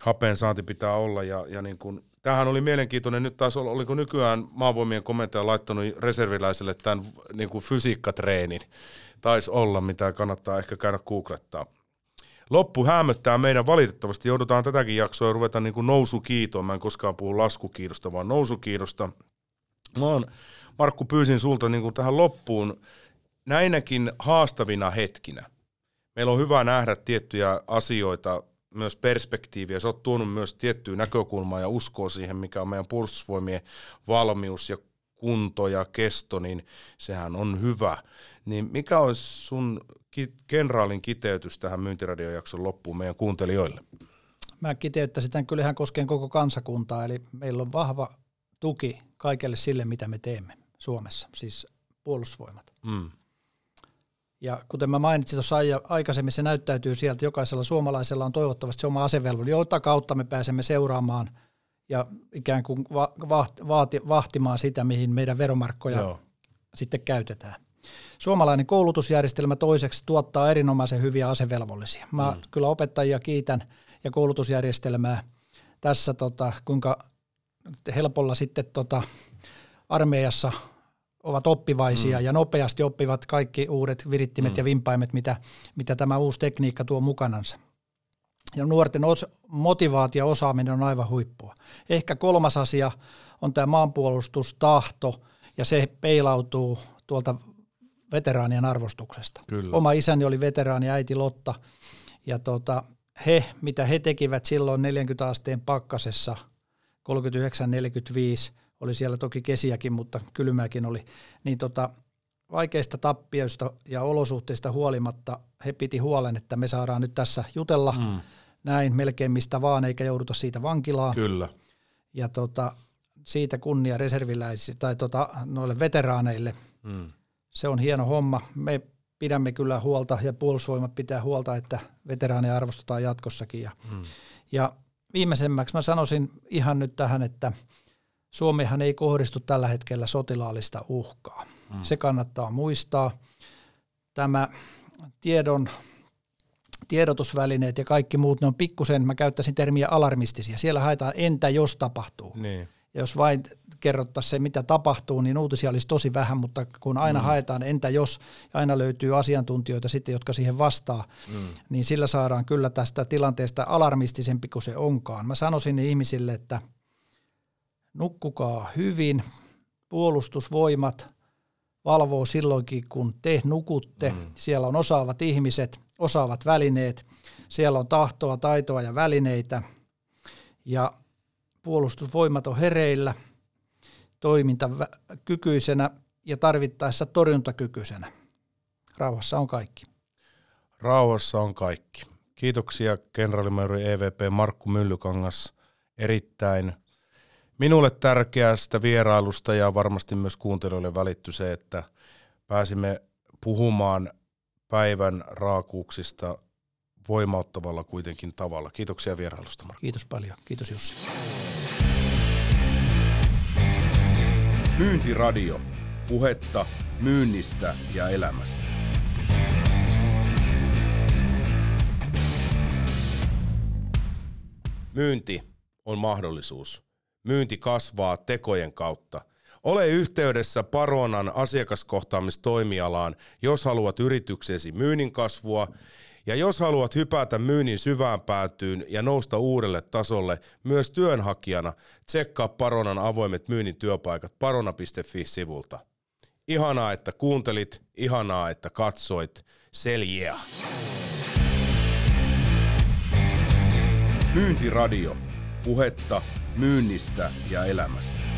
hapen saanti pitää olla ja, ja niin kun, Tämähän oli mielenkiintoinen. Nyt taas oliko nykyään maavoimien komentaja laittanut reserviläiselle tämän niin kuin fysiikkatreenin. Taisi olla, mitä kannattaa ehkä käydä googlettaa loppu hämöttää meidän valitettavasti. Joudutaan tätäkin jaksoa ruveta niin kuin nousukiitoon. Mä en koskaan puhu laskukiidosta, vaan nousukiidosta. Mä oon, Markku, pyysin sulta niin kuin tähän loppuun näinäkin haastavina hetkinä. Meillä on hyvä nähdä tiettyjä asioita, myös perspektiiviä. Sä oot tuonut myös tiettyä näkökulmaa ja uskoa siihen, mikä on meidän puolustusvoimien valmius ja kunto ja kesto, niin sehän on hyvä. Niin mikä olisi sun kenraalin kiteytys tähän myyntiradiojakson loppuun meidän kuuntelijoille? Mä kiteyttäisin tämän kyllähän koskien koko kansakuntaa, eli meillä on vahva tuki kaikelle sille, mitä me teemme Suomessa, siis puolustusvoimat. Mm. Ja kuten mä mainitsin tuossa aikaisemmin, se näyttäytyy sieltä, jokaisella suomalaisella on toivottavasti se oma asevelvollisuus, jota kautta me pääsemme seuraamaan ja ikään kuin va- va- vahtimaan sitä, mihin meidän veromarkkoja Joo. sitten käytetään. Suomalainen koulutusjärjestelmä toiseksi tuottaa erinomaisen hyviä asevelvollisia. Mä mm. kyllä opettajia kiitän ja koulutusjärjestelmää tässä, tota, kuinka helpolla sitten tota, armeijassa ovat oppivaisia mm. ja nopeasti oppivat kaikki uudet virittimet mm. ja vimpaimet, mitä, mitä tämä uusi tekniikka tuo mukanansa. Ja nuorten os, motivaatio ja osaaminen on aivan huippua. Ehkä kolmas asia on tämä maanpuolustustahto, ja se peilautuu tuolta veteraanien arvostuksesta. Kyllä. Oma isäni oli veteraani, äiti Lotta, ja tota, he, mitä he tekivät silloin 40 asteen pakkasessa, 39-45, oli siellä toki kesiäkin, mutta kylmääkin oli, niin tota, vaikeista tappioista ja olosuhteista huolimatta he piti huolen, että me saadaan nyt tässä jutella mm. näin melkein mistä vaan, eikä jouduta siitä vankilaan. Kyllä. Ja tota, siitä kunnia reserviläisille tai tota, noille veteraaneille. Mm. Se on hieno homma. Me pidämme kyllä huolta ja puolustusvoimat pitää huolta, että veteraaneja arvostetaan jatkossakin. Ja, mm. ja viimeisemmäksi mä sanoisin ihan nyt tähän, että Suomihan ei kohdistu tällä hetkellä sotilaallista uhkaa. Mm. Se kannattaa muistaa. Tämä tiedon, tiedotusvälineet ja kaikki muut, ne on pikkusen, mä käyttäisin termiä alarmistisia. Siellä haetaan entä jos tapahtuu. Niin. Ja jos vain kerrottaisiin se, mitä tapahtuu, niin uutisia olisi tosi vähän, mutta kun aina mm. haetaan entä jos, ja aina löytyy asiantuntijoita sitten, jotka siihen vastaa, mm. niin sillä saadaan kyllä tästä tilanteesta alarmistisempi kuin se onkaan. Mä sanoisin ihmisille, että nukkukaa hyvin, puolustusvoimat valvoo silloinkin, kun te nukutte. Mm. Siellä on osaavat ihmiset, osaavat välineet, siellä on tahtoa, taitoa ja välineitä, ja puolustusvoimat on hereillä, toimintakykyisenä ja tarvittaessa torjuntakykyisenä. Rauhassa on kaikki. Rauhassa on kaikki. Kiitoksia kenraalimajori EVP Markku Myllykangas erittäin minulle tärkeästä vierailusta ja varmasti myös kuuntelijoille välitty se, että pääsimme puhumaan päivän raakuuksista voimauttavalla kuitenkin tavalla. Kiitoksia vierailusta, Markku. Kiitos paljon. Kiitos Jussi. Myyntiradio. Puhetta myynnistä ja elämästä. Myynti on mahdollisuus. Myynti kasvaa tekojen kautta. Ole yhteydessä Paronan asiakaskohtaamistoimialaan, jos haluat yrityksesi myynnin kasvua ja jos haluat hypätä myynnin syvään päätyyn ja nousta uudelle tasolle myös työnhakijana, tsekkaa Paronan avoimet myynnin työpaikat parona.fi-sivulta. Ihanaa, että kuuntelit, ihanaa, että katsoit. Seljiä. Myyntiradio. Puhetta myynnistä ja elämästä.